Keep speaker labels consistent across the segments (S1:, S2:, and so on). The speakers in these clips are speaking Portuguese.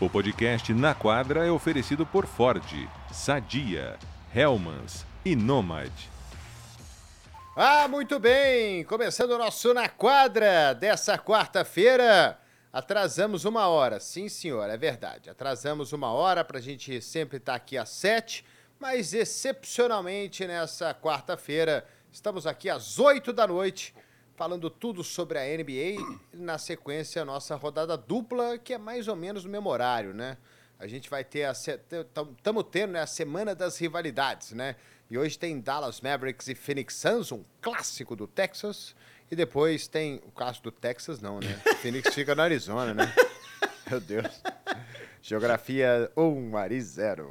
S1: O podcast Na Quadra é oferecido por Ford, Sadia, Hellmans e Nomad.
S2: Ah, muito bem! Começando o nosso Na Quadra dessa quarta-feira. Atrasamos uma hora, sim senhor, é verdade. Atrasamos uma hora para a gente sempre estar tá aqui às sete, mas excepcionalmente nessa quarta-feira estamos aqui às oito da noite falando tudo sobre a NBA. Na sequência, a nossa rodada dupla, que é mais ou menos no mesmo horário, né? A gente vai ter a. Estamos tendo né, a semana das rivalidades, né? E hoje tem Dallas Mavericks e Phoenix Suns, um clássico do Texas. E depois tem. O caso do Texas, não, né? Phoenix fica no Arizona, né? Meu Deus. Geografia 1, um, Ari 0.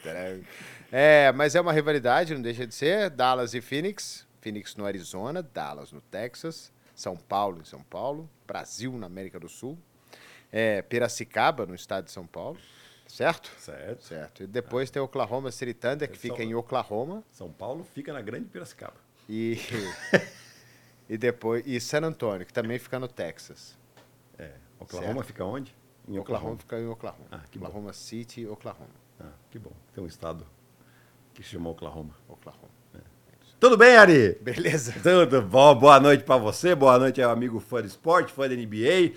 S2: é, mas é uma rivalidade, não deixa de ser. Dallas e Phoenix. Phoenix no Arizona, Dallas no Texas, São Paulo em São Paulo, Brasil na América do Sul, é, Piracicaba no estado de São Paulo, certo?
S3: Certo.
S2: Certo. E depois ah. tem Oklahoma City Thunder, que fica em Oklahoma.
S3: São Paulo fica na Grande Piracicaba.
S2: E, e depois e San Antonio, que também fica no Texas.
S3: É. Oklahoma certo? fica onde?
S2: Em Oklahoma. Oklahoma fica em Oklahoma. Ah, Oklahoma bom. City, Oklahoma.
S3: Ah, que bom. Tem um estado que se chama Oklahoma.
S2: Oklahoma.
S3: Tudo bem, Ari?
S2: Beleza.
S3: Tudo bom. Boa noite para você, boa noite ao amigo fã de esporte, fã da NBA.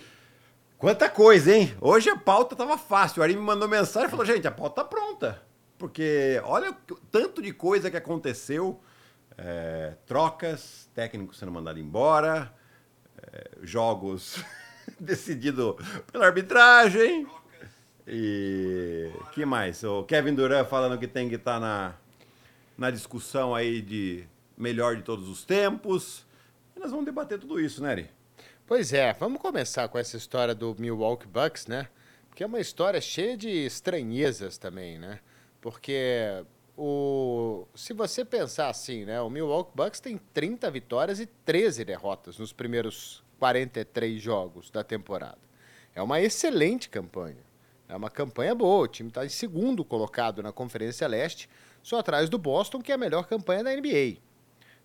S3: Quanta coisa, hein? Hoje a pauta tava fácil. O Ari me mandou mensagem e falou: gente, a pauta tá pronta. Porque olha o tanto de coisa que aconteceu. É, trocas, técnico sendo mandado embora, é, jogos decidido pela arbitragem. E que mais? O Kevin Durant falando que tem que estar tá na, na discussão aí de melhor de todos os tempos. E nós vamos debater tudo isso, né, Ari?
S2: Pois é, vamos começar com essa história do Milwaukee Bucks, né? Que é uma história cheia de estranhezas também, né? Porque o se você pensar assim, né, o Milwaukee Bucks tem 30 vitórias e 13 derrotas nos primeiros 43 jogos da temporada. É uma excelente campanha. É uma campanha boa. O time está em segundo colocado na Conferência Leste, só atrás do Boston, que é a melhor campanha da NBA.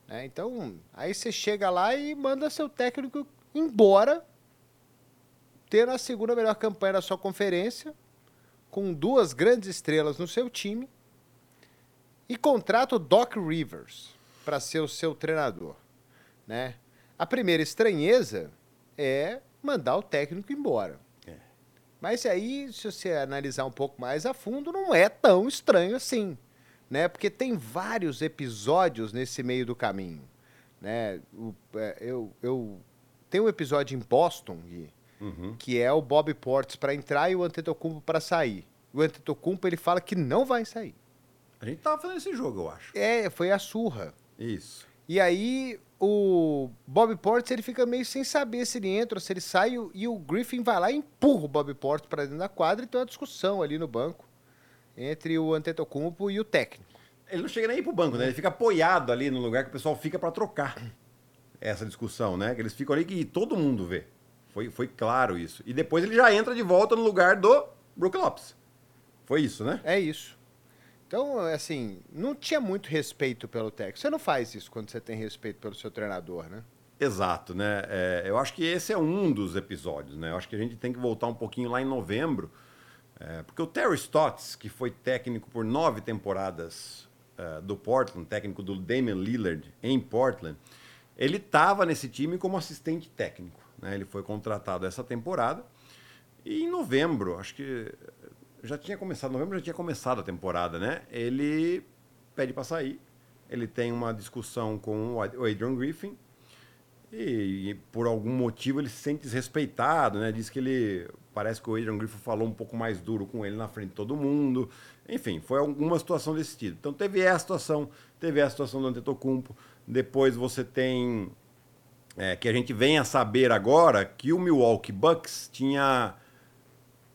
S2: Né? Então, aí você chega lá e manda seu técnico embora, tendo a segunda melhor campanha da sua conferência, com duas grandes estrelas no seu time, e contrata o Doc Rivers para ser o seu treinador. Né? A primeira estranheza é mandar o técnico embora. É. Mas aí, se você analisar um pouco mais a fundo, não é tão estranho assim né? Porque tem vários episódios nesse meio do caminho, né? O, é, eu, eu tem um episódio em Boston Gui, uhum. que é o Bob Portes para entrar e o Antetokounmpo para sair. O Antetokounmpo ele fala que não vai sair.
S3: A gente tava fazendo esse jogo, eu acho.
S2: É, foi a surra.
S3: Isso.
S2: E aí o Bob Portes ele fica meio sem saber se ele entra ou se ele sai e o Griffin vai lá e empurra o Bob Portes para dentro da quadra e tem uma discussão ali no banco entre o Antetokounmpo e o técnico.
S3: Ele não chega nem pro banco, né? Ele fica apoiado ali no lugar que o pessoal fica para trocar essa discussão, né? Que eles ficam ali que todo mundo vê. Foi, foi claro isso. E depois ele já entra de volta no lugar do Brook Lopes. Foi isso, né?
S2: É isso. Então, assim, não tinha muito respeito pelo técnico. Você não faz isso quando você tem respeito pelo seu treinador, né?
S3: Exato, né? É, eu acho que esse é um dos episódios, né? Eu acho que a gente tem que voltar um pouquinho lá em novembro é, porque o Terry Stotts, que foi técnico por nove temporadas uh, do Portland, técnico do Damian Lillard em Portland, ele estava nesse time como assistente técnico. Né? Ele foi contratado essa temporada e em novembro, acho que já tinha começado, novembro já tinha começado a temporada, né? Ele pede para sair. Ele tem uma discussão com o Adrian Griffin e, e, por algum motivo ele se sente desrespeitado, né? Diz que ele parece que o Adrian Griffin falou um pouco mais duro com ele na frente de todo mundo. Enfim, foi alguma situação desse tipo. Então teve essa situação, teve a situação do Antetokounmpo. Depois você tem é, que a gente vem a saber agora que o Milwaukee Bucks tinha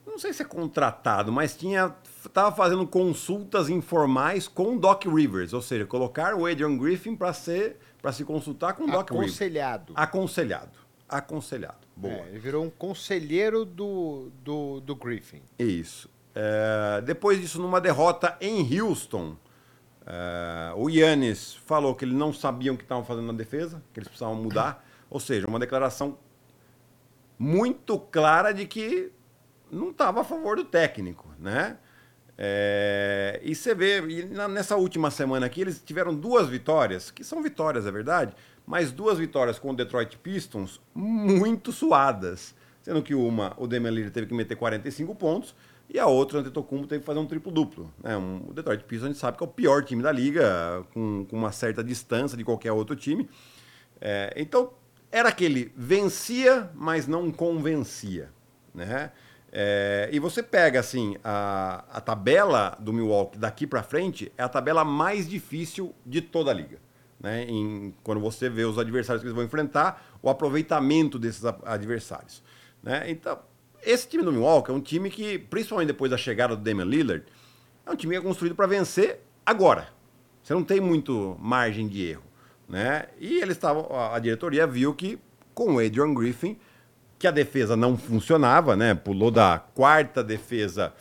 S3: não sei se é contratado, mas tinha estava fazendo consultas informais com o Doc Rivers, ou seja, colocar o Adrian Griffin para ser para se consultar com o Doc
S2: Rivers. Aconselhado.
S3: Aconselhado. Aconselhado. Boa.
S2: É, ele virou um conselheiro do, do, do Griffin.
S3: Isso. É, depois disso, numa derrota em Houston, é, o Yannis falou que eles não sabiam o que estavam fazendo na defesa, que eles precisavam mudar. Ou seja, uma declaração muito clara de que não estava a favor do técnico, né? É, e você vê, e nessa última semana aqui, eles tiveram duas vitórias, que são vitórias, é verdade, mas duas vitórias com o Detroit Pistons muito suadas. Sendo que uma, o Damian Lillard teve que meter 45 pontos, e a outra, o Antetokounmpo, teve que fazer um triplo-duplo. Né? Um, o Detroit Pistons, a gente sabe que é o pior time da liga, com, com uma certa distância de qualquer outro time. É, então, era aquele vencia, mas não convencia. Né? É, e você pega assim a, a tabela do Milwaukee daqui para frente é a tabela mais difícil de toda a liga. Né? Em, quando você vê os adversários que eles vão enfrentar, o aproveitamento desses adversários. Né? Então, esse time do Milwaukee é um time que, principalmente depois da chegada do Damian Lillard, é um time que é construído para vencer agora. Você não tem muito margem de erro. Né? E eles estavam, a diretoria viu que com o Adrian Griffin que a defesa não funcionava, né? Pulou da quarta defesa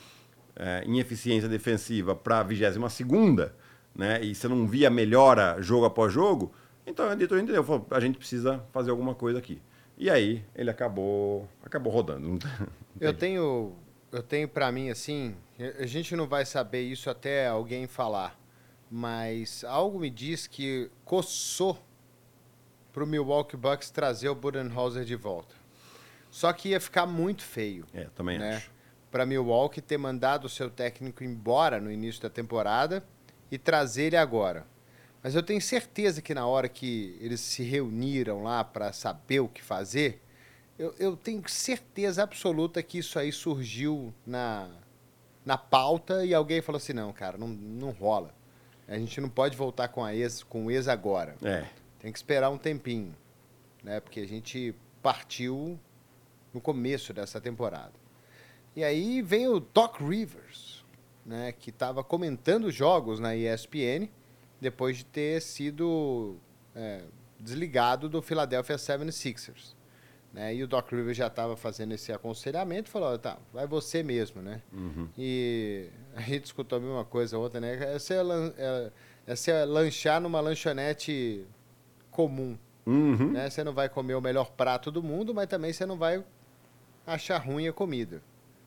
S3: é, em eficiência defensiva para a vigésima segunda, né? E você não via melhora jogo após jogo. Então a diretoria entendeu, falou, a gente precisa fazer alguma coisa aqui. E aí ele acabou, acabou rodando.
S2: eu tenho, eu tenho para mim assim, a gente não vai saber isso até alguém falar, mas algo me diz que coçou para o Milwaukee Bucks trazer o Budenholzer de volta. Só que ia ficar muito feio.
S3: É, também né? acho.
S2: Para Milwaukee ter mandado o seu técnico embora no início da temporada e trazer ele agora. Mas eu tenho certeza que na hora que eles se reuniram lá para saber o que fazer, eu, eu, tenho certeza absoluta que isso aí surgiu na, na pauta e alguém falou assim: não, cara, não, não rola. A gente não pode voltar com, a ex, com o ex agora.
S3: É.
S2: Tem que esperar um tempinho. Né? Porque a gente partiu no começo dessa temporada. E aí vem o Doc Rivers, né, que estava comentando jogos na ESPN depois de ter sido é, desligado do Philadelphia 76ers. Né? E o Doc Rivers já estava fazendo esse aconselhamento e falou, tá, vai você mesmo, né?
S3: Uhum.
S2: E a gente escutou a mesma coisa ontem, né? É você, é, é você lanchar numa lanchonete comum.
S3: Uhum.
S2: Né? Você não vai comer o melhor prato do mundo, mas também você não vai achar ruim a comida.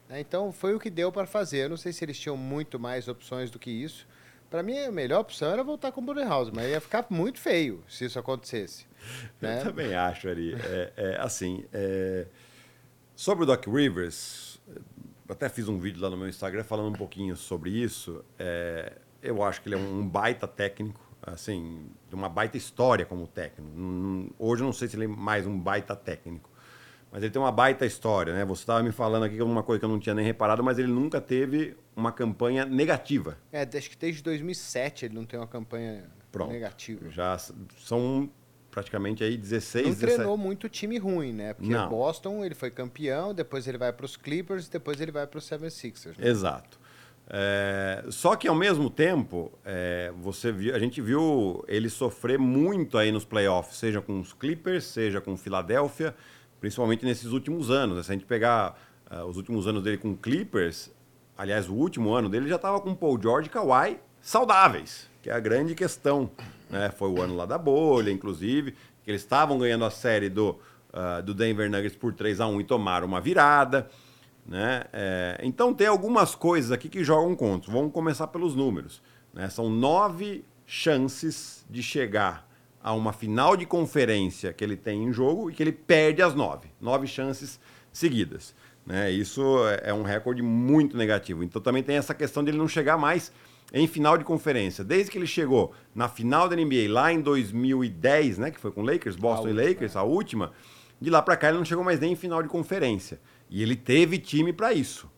S2: Né? Então foi o que deu para fazer. Eu não sei se eles tinham muito mais opções do que isso. Para mim, a melhor opção era voltar com o Budenholzer, mas ia ficar muito feio se isso acontecesse. Né?
S3: Eu também acho, Ari. É, é assim, é... sobre o Doc Rivers, até fiz um vídeo lá no meu Instagram falando um pouquinho sobre isso. É... Eu acho que ele é um baita técnico, assim, de uma baita história como técnico. Hoje eu não sei se ele é mais um baita técnico. Mas ele tem uma baita história, né? Você estava me falando aqui uma coisa que eu não tinha nem reparado, mas ele nunca teve uma campanha negativa.
S2: É, acho que desde 2007 ele não tem uma campanha Pronto. negativa.
S3: Já são praticamente aí 16,
S2: Não treinou muito time ruim, né? Porque não. Boston ele foi campeão, depois ele vai para os Clippers, depois ele vai para os 76ers.
S3: Né? Exato. É, só que ao mesmo tempo, é, você viu, a gente viu ele sofrer muito aí nos playoffs, seja com os Clippers, seja com Filadélfia principalmente nesses últimos anos. Né? Se a gente pegar uh, os últimos anos dele com Clippers, aliás, o último ano dele já estava com Paul George e Kawhi saudáveis, que é a grande questão. Né? Foi o ano lá da bolha, inclusive, que eles estavam ganhando a série do, uh, do Denver Nuggets por 3 a 1 e tomaram uma virada. Né? É, então tem algumas coisas aqui que jogam contra. Vamos começar pelos números. Né? São nove chances de chegar a uma final de conferência que ele tem em jogo e que ele perde as nove. Nove chances seguidas. Né? Isso é um recorde muito negativo. Então também tem essa questão de ele não chegar mais em final de conferência. Desde que ele chegou na final da NBA lá em 2010, né, que foi com Lakers, Boston e Lakers, a última, de lá para cá ele não chegou mais nem em final de conferência. E ele teve time para isso.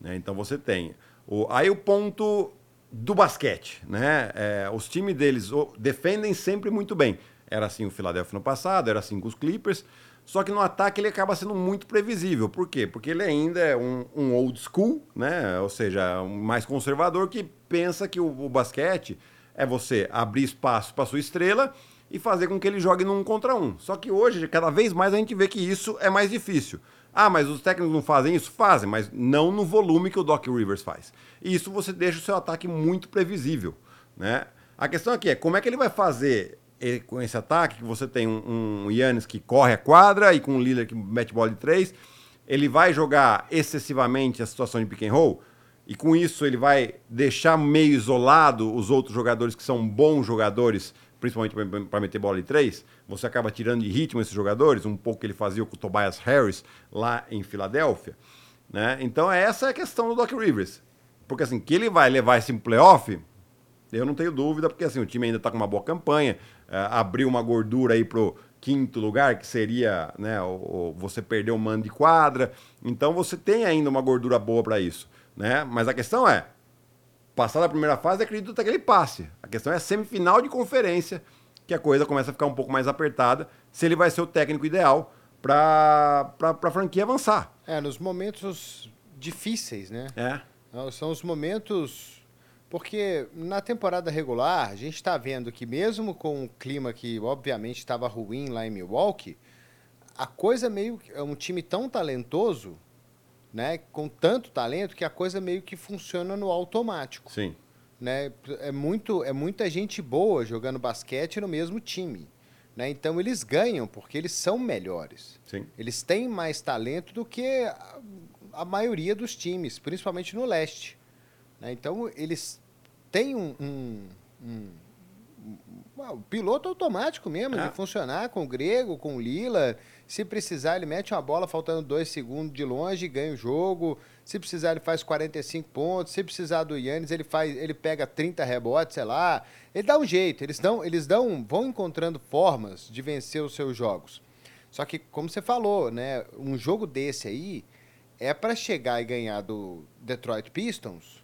S3: Né? Então você tem. O, aí o ponto do basquete, né? É, os times deles defendem sempre muito bem. Era assim o Philadelphia no passado, era assim com os Clippers. Só que no ataque ele acaba sendo muito previsível. Por quê? Porque ele ainda é um, um old school, né? Ou seja, um mais conservador que pensa que o, o basquete é você abrir espaço para sua estrela e fazer com que ele jogue num contra um. Só que hoje, cada vez mais, a gente vê que isso é mais difícil. Ah, mas os técnicos não fazem isso? Fazem, mas não no volume que o Doc Rivers faz. E isso você deixa o seu ataque muito previsível. Né? A questão aqui é como é que ele vai fazer com esse ataque, que você tem um, um Yannis que corre a quadra e com um Lillard que mete bola de três, ele vai jogar excessivamente a situação de pick and roll e com isso ele vai deixar meio isolado os outros jogadores que são bons jogadores, principalmente para meter bola de três. Você acaba tirando de ritmo esses jogadores, um pouco que ele fazia com o Tobias Harris lá em Filadélfia. Né? Então essa é a questão do Doc Rivers. Porque assim, que ele vai levar esse playoff, eu não tenho dúvida, porque assim, o time ainda está com uma boa campanha, uh, abriu uma gordura aí pro quinto lugar, que seria né, o, o você perder o mando de quadra. Então você tem ainda uma gordura boa para isso. Né? Mas a questão é, passar da primeira fase, acredito até que ele passe. A questão é a semifinal de conferência, que a coisa começa a ficar um pouco mais apertada, se ele vai ser o técnico ideal para a franquia avançar.
S2: É, nos momentos difíceis, né?
S3: É.
S2: São os momentos porque na temporada regular, a gente está vendo que mesmo com o clima que obviamente estava ruim lá em Milwaukee, a coisa meio é um time tão talentoso, né, com tanto talento que a coisa meio que funciona no automático.
S3: Sim.
S2: Né? É muito é muita gente boa jogando basquete no mesmo time. Né? Então eles ganham porque eles são melhores.
S3: Sim.
S2: Eles têm mais talento do que a, a maioria dos times, principalmente no leste. Né? Então, eles têm um, um, um, um, piloto automático mesmo, é. de funcionar com o Grego, com o Lila. Se precisar, ele mete uma bola faltando dois segundos de longe e ganha o jogo. Se precisar, ele faz 45 pontos. Se precisar do Yannis, ele, faz, ele pega 30 rebotes, sei lá. Ele dá um jeito. Eles, dão, eles dão, vão encontrando formas de vencer os seus jogos. Só que, como você falou, né, um jogo desse aí é para chegar e ganhar do Detroit Pistons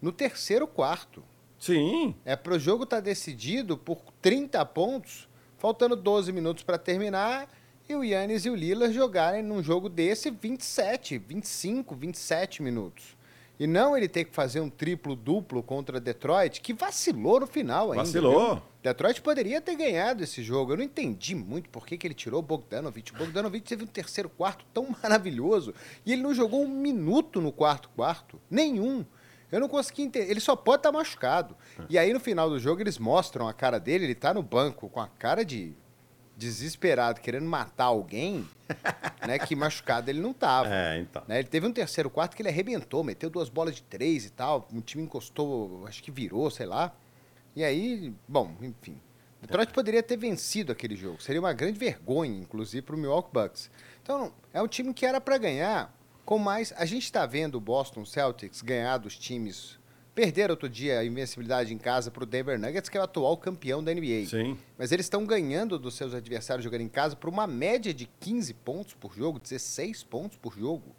S2: no terceiro quarto.
S3: Sim.
S2: É para o jogo estar tá decidido por 30 pontos, faltando 12 minutos para terminar, e o Yannis e o Lillard jogarem num jogo desse 27, 25, 27 minutos. E não ele ter que fazer um triplo-duplo contra Detroit, que vacilou no final ainda.
S3: Vacilou. Viu?
S2: Detroit poderia ter ganhado esse jogo. Eu não entendi muito por que, que ele tirou o Bogdanovich. O Bogdanovich teve um terceiro quarto tão maravilhoso e ele não jogou um minuto no quarto quarto. Nenhum. Eu não consegui entender. Ele só pode estar tá machucado. E aí, no final do jogo, eles mostram a cara dele. Ele tá no banco com a cara de desesperado, querendo matar alguém, né? Que machucado ele não tava.
S3: É, então.
S2: Né, ele teve um terceiro quarto que ele arrebentou, meteu duas bolas de três e tal. O time encostou, acho que virou, sei lá. E aí, bom, enfim. Detroit poderia ter vencido aquele jogo. Seria uma grande vergonha, inclusive, para o Milwaukee Bucks. Então, é um time que era para ganhar com mais, a gente está vendo o Boston Celtics ganhar dos times. Perder outro dia a invencibilidade em casa para o Denver Nuggets, que é o atual campeão da NBA.
S3: Sim.
S2: Mas eles estão ganhando dos seus adversários jogando em casa por uma média de 15 pontos por jogo, 16 pontos por jogo.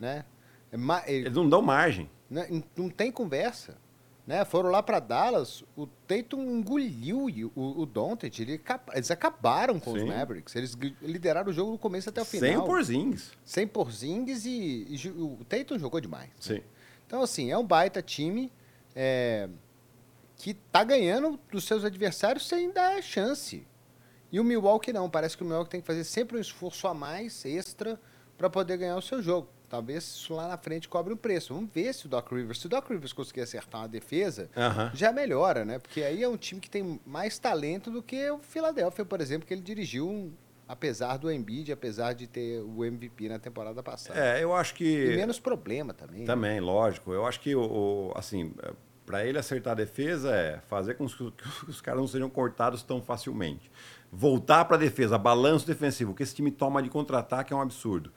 S2: Né?
S3: É eles não dão margem.
S2: Né? Não tem conversa. Né? Foram lá para Dallas, o Tatum engoliu o, o Doncic, ele, eles acabaram com Sim. os Mavericks, eles lideraram o jogo do começo até o final.
S3: Sem porzingis.
S2: Sem porzingis e, e, o Tatum jogou demais. Né?
S3: Sim.
S2: Né? Então, assim, é um baita time é, que tá ganhando dos seus adversários sem dar chance. E o Milwaukee não, parece que o Milwaukee tem que fazer sempre um esforço a mais, extra, para poder ganhar o seu jogo. Talvez isso lá na frente cobre um preço. Vamos ver se o Doc Rivers, se o Doc Rivers conseguir acertar uma defesa, já melhora, né? Porque aí é um time que tem mais talento do que o Philadelphia, por exemplo, que ele dirigiu apesar do Embiid, apesar de ter o MVP na temporada passada.
S3: É, eu acho que
S2: e menos problema também. Né?
S3: Também, né? lógico. Eu acho que o, o assim, para ele acertar a defesa é fazer com que os caras não sejam cortados tão facilmente. Voltar para a defesa, balanço defensivo, que esse time toma de contra-ataque é um absurdo.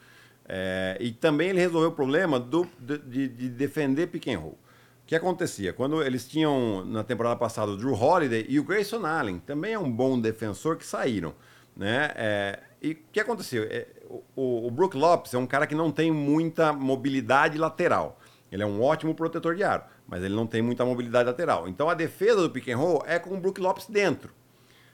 S3: É, e também ele resolveu o problema do, de, de, defender pick and roll. O que acontecia? Quando eles tinham, na temporada passada, o Drew Holiday e o Grayson Allen, também é um bom defensor, que saíram. Né? É, e o que aconteceu? É, o, o Brook Lopes é um cara que não tem muita mobilidade lateral. Ele é um ótimo protetor de aro, mas ele não tem muita mobilidade lateral. Então a defesa do pick and roll é com o Brook Lopes dentro.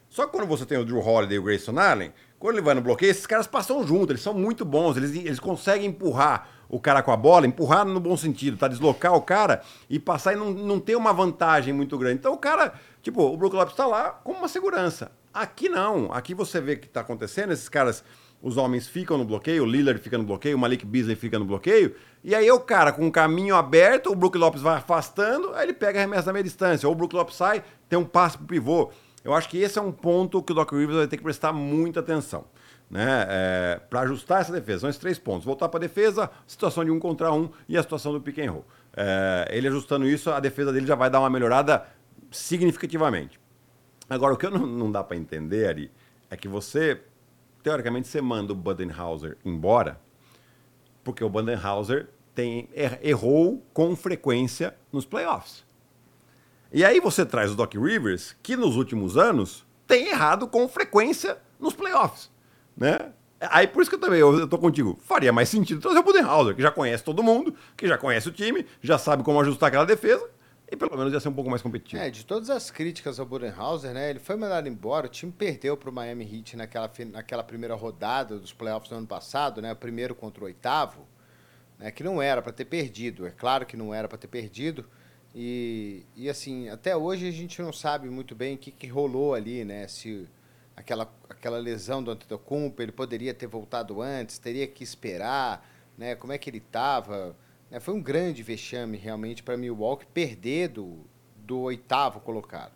S3: Só que quando você tem o Drew Holiday e o Grayson Allen, quando ele vai no bloqueio, esses caras passam junto, eles são muito bons, eles, eles conseguem empurrar o cara com a bola, empurrar no bom sentido, tá? Deslocar o cara e passar e não, não ter uma vantagem muito grande. Então o cara, tipo, o Brook Lopes tá lá como uma segurança. Aqui não, aqui você vê o que tá acontecendo, esses caras, os homens ficam no bloqueio, o Lillard fica no bloqueio, o Malik Beasley fica no bloqueio, e aí o cara com o caminho aberto, o Brook Lopes vai afastando, aí ele pega a remessa da meia distância, ou o Brook Lopes sai, tem um passe pro pivô. Eu acho que esse é um ponto que o Doc Rivers vai ter que prestar muita atenção. né, é, para ajustar essa defesa. São esses três pontos. Voltar para a defesa, situação de um contra um e a situação do pick and roll. É, ele ajustando isso, a defesa dele já vai dar uma melhorada significativamente. Agora, o que não, não dá para entender, Ari, é que você, teoricamente, você manda o Budenhauser embora, porque o Budenhauser tem, er, errou com frequência nos playoffs. E aí você traz o Doc Rivers, que nos últimos anos tem errado com frequência nos playoffs. Né? Aí por isso que eu também eu, eu tô contigo. Faria mais sentido trazer o Budenhauser, que já conhece todo mundo, que já conhece o time, já sabe como ajustar aquela defesa, e pelo menos ia ser um pouco mais competitivo.
S2: É, de todas as críticas ao Budenhauser, né? Ele foi mandado embora, o time perdeu para o Miami Heat naquela, naquela primeira rodada dos playoffs do ano passado, né? O primeiro contra o oitavo, né? Que não era para ter perdido. É claro que não era para ter perdido. E, e assim, até hoje a gente não sabe muito bem o que, que rolou ali, né? Se aquela, aquela lesão do Antetokounmpo, ele poderia ter voltado antes, teria que esperar, né? Como é que ele estava? É, foi um grande vexame realmente para Milwaukee perder do, do oitavo colocado.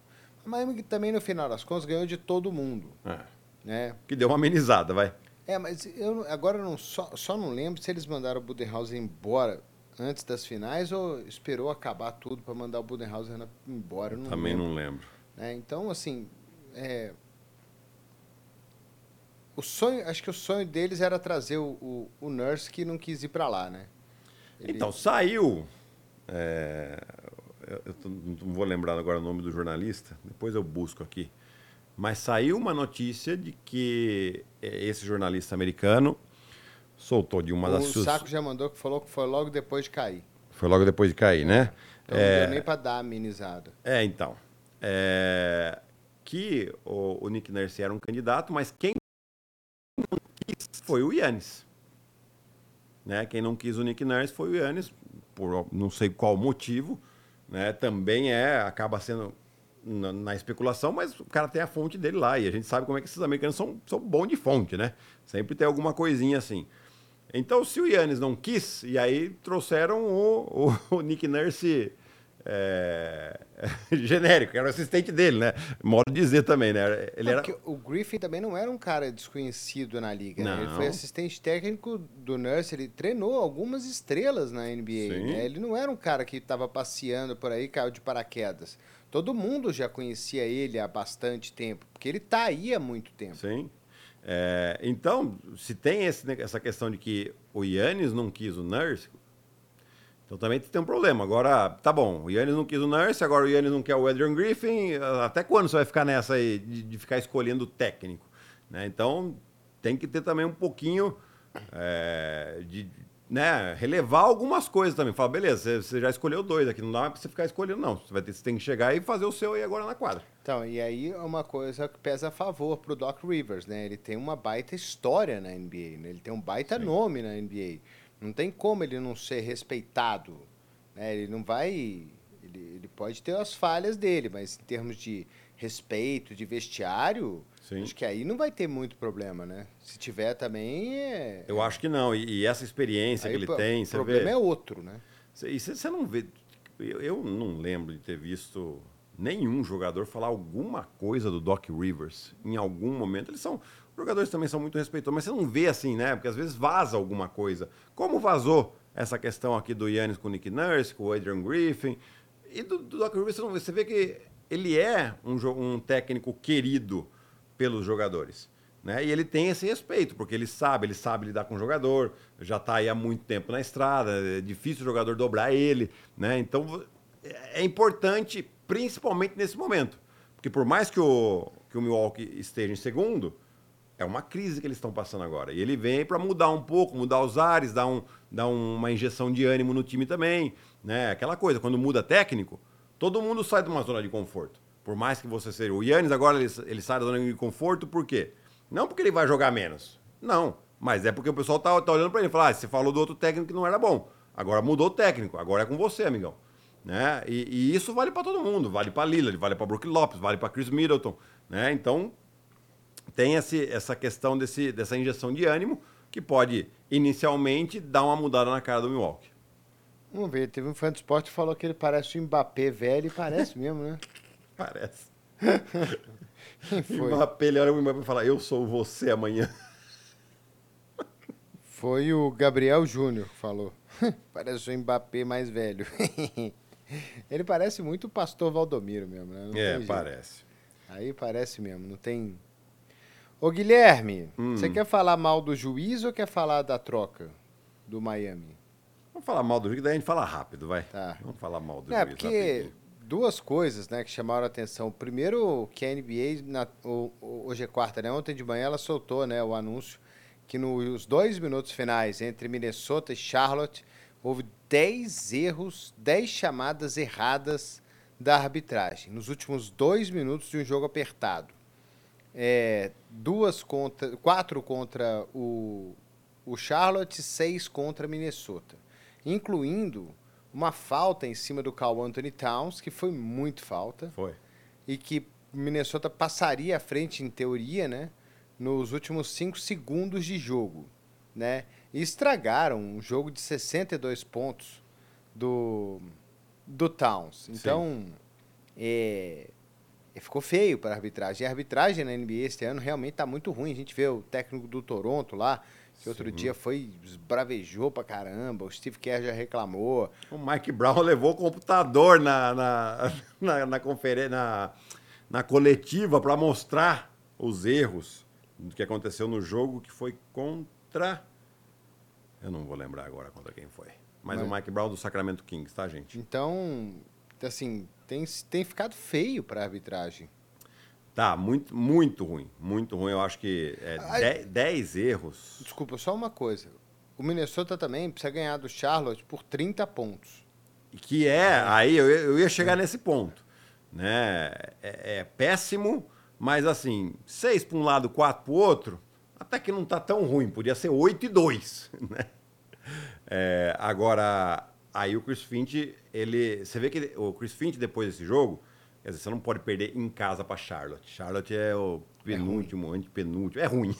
S2: A Miami também, no final das contas, ganhou de todo mundo. É. Né?
S3: Que deu uma amenizada, vai.
S2: É, mas eu agora não, só, só não lembro se eles mandaram o Budenholzer embora antes das finais ou esperou acabar tudo para mandar o Budenholzer embora. Não
S3: também
S2: lembro.
S3: não lembro.
S2: É, então, assim, é, o sonho, acho que o sonho deles era trazer o, o, o Nurse que não quis ir para lá, né?
S3: Ele... Então, saiu. É, eu tô, não vou lembrar agora o nome do jornalista, depois eu busco aqui. Mas saiu uma notícia de que é, esse jornalista americano soltou de uma
S2: o
S3: das
S2: suas. O Saco já mandou que falou que foi logo depois de cair.
S3: Foi logo depois de cair, né?
S2: Então é... não deu nem para dar amenizada.
S3: É, então. É... Que o, o Nick Nurse era um candidato, mas quem não quis foi o Yannis. Né? Quem não quis o Nick Nurse foi o Yannis, por não sei qual motivo. Né? Também é, acaba sendo na, na, especulação, mas o cara tem a fonte dele lá. E a gente sabe como é que esses americanos são, são bons de fonte, né? Sempre tem alguma coisinha assim. Então, se o Yannis não quis, e aí trouxeram o, o, o Nick Nurse é, genérico, era o assistente dele, né? Modo de dizer também, né?
S2: Ele era... O Griffin também não era um cara desconhecido na liga. Né? Ele foi assistente técnico do Nurse, ele treinou algumas estrelas na NBA. Né? Ele não era um cara que estava passeando por aí caiu de paraquedas. Todo mundo já conhecia ele há bastante tempo, porque ele está aí há muito tempo.
S3: Sim. É, então, se tem esse, essa questão de que o Yannis não quis o Nurse, então também tem um problema. Agora, tá bom, o Yannis não quis o Nurse, agora o Yannis não quer o Adrian Griffin. Até quando você vai ficar nessa aí de, de ficar escolhendo o técnico? Né? Então tem que ter também um pouquinho é, de né, relevar algumas coisas também. Fala, beleza, você, já escolheu dois aqui, não dá pra você ficar escolhendo, não. Você, vai ter, você tem que chegar e fazer o seu aí agora na quadra.
S2: Então, e aí é uma coisa que pesa a favor pro Doc Rivers, né? Ele tem uma baita história na NBA, né? Ele tem um baita Sim. nome na NBA. Não tem como ele não ser respeitado. Né? Ele não vai. Ele, ele pode ter as falhas dele, mas em termos de respeito, de vestiário, Sim. acho que aí não vai ter muito problema, né? Se tiver também. É...
S3: Eu acho que não. E, e essa experiência aí que ele tem.
S2: O problema
S3: vê...
S2: é outro, né?
S3: E você não vê. Eu, eu não lembro de ter visto nenhum jogador falar alguma coisa do Doc Rivers em algum momento. Eles são jogadores também são muito respeitosos, mas você não vê assim, né? Porque às vezes vaza alguma coisa. Como vazou essa questão aqui do Yannis com o Nick Nurse, com o Adrian Griffin. E do, do Doc Rivers, você, vê, que ele é um, um técnico querido pelos jogadores. Né? E ele tem esse respeito, porque ele sabe, ele sabe lidar com o jogador, já está aí há muito tempo na estrada, é difícil o jogador dobrar ele. Né? Então é importante, principalmente nesse momento. Porque por mais que o, que o Milwaukee esteja em segundo, é uma crise que eles estão passando agora. E ele vem para mudar um pouco, mudar os ares, dar, um, dar uma injeção de ânimo no time também. Né? Aquela coisa, quando muda técnico, todo mundo sai de uma zona de conforto. Por mais que você seja. O Yannis agora ele, ele sai da zona de conforto por quê? Não porque ele vai jogar menos. Não. Mas é porque o pessoal tá, tá olhando para ele e fala: ah, você falou do outro técnico que não era bom. Agora mudou o técnico, agora é com você, amigão. Né? E, e isso vale para todo mundo. Vale para Lillard, vale para Brook Lopes, vale para Chris Middleton. Né? Então, tem esse, essa questão desse, dessa injeção de ânimo que pode inicialmente dar uma mudada na cara do Milwaukee.
S2: Vamos ver, teve um fã de esporte que falou que ele parece o Mbappé velho e parece mesmo, né?
S3: Parece. Quem foi? Mbappé, ele olha o Mbappé e fala, eu sou você amanhã.
S2: Foi o Gabriel Júnior que falou. parece o Mbappé mais velho. Ele parece muito o pastor Valdomiro mesmo, né? Não
S3: É, parece.
S2: Aí parece mesmo, não tem. Ô Guilherme,
S3: Hum.
S2: você quer falar mal do juiz ou quer falar da troca do Miami?
S3: Vamos falar mal do juiz, que daí a gente fala rápido, vai.
S2: Tá.
S3: Vamos falar mal do
S2: É,
S3: juiz
S2: porque
S3: rapidinho.
S2: duas coisas, né, que chamaram a atenção. Primeiro, que a NBA, na- hoje é quarta, né? Ontem de manhã ela soltou, né, o anúncio que nos dois minutos finais entre Minnesota e Charlotte houve 10 erros, 10 chamadas erradas da arbitragem nos últimos dois minutos de um jogo apertado. É, duas contra, quatro contra o, o Charlotte, seis contra Minnesota, incluindo uma falta em cima do Carl Anthony Towns, que foi muito falta,
S3: Foi.
S2: e que Minnesota passaria à frente, em teoria, né, nos últimos cinco segundos de jogo. Né, e estragaram um jogo de 62 pontos do, do Towns. Então, é, e ficou feio para a arbitragem. E a arbitragem na NBA este ano realmente está muito ruim. A gente vê o técnico do Toronto lá, que outro
S3: Sim.
S2: dia foi, esbravejou pra caramba. O Steve Kerr já reclamou.
S3: O Mike Brown levou o computador na, na, na, na conferência, na, na coletiva para mostrar os erros do que aconteceu no jogo que foi contra. Eu não vou lembrar agora contra quem foi. Mas,
S2: Mas-
S3: o Mike Brown do Sacramento Kings, tá, gente?
S2: Então, assim, tem, tem ficado feio para a arbitragem.
S3: Tá, muito, muito ruim. Muito ruim. Eu acho que
S2: Ai.
S3: 10 erros.
S2: Desculpa, só uma coisa. O Minnesota também precisa ganhar do Charlotte por 30 pontos.
S3: Que é, aí eu, ia- eu ia chegar nesse ponto. Né? É, é péssimo, mas assim, 6 para um lado, 4 para o outro, até que não tá tão ruim. Podia ser 8 e 2. Né? É, agora, aí o Chris Finch, ele. Você vê que o Chris Finch, depois desse jogo, quer dizer, você não pode perder em casa para Charlotte. Charlotte é o penúltimo, antepenúltimo. É ruim.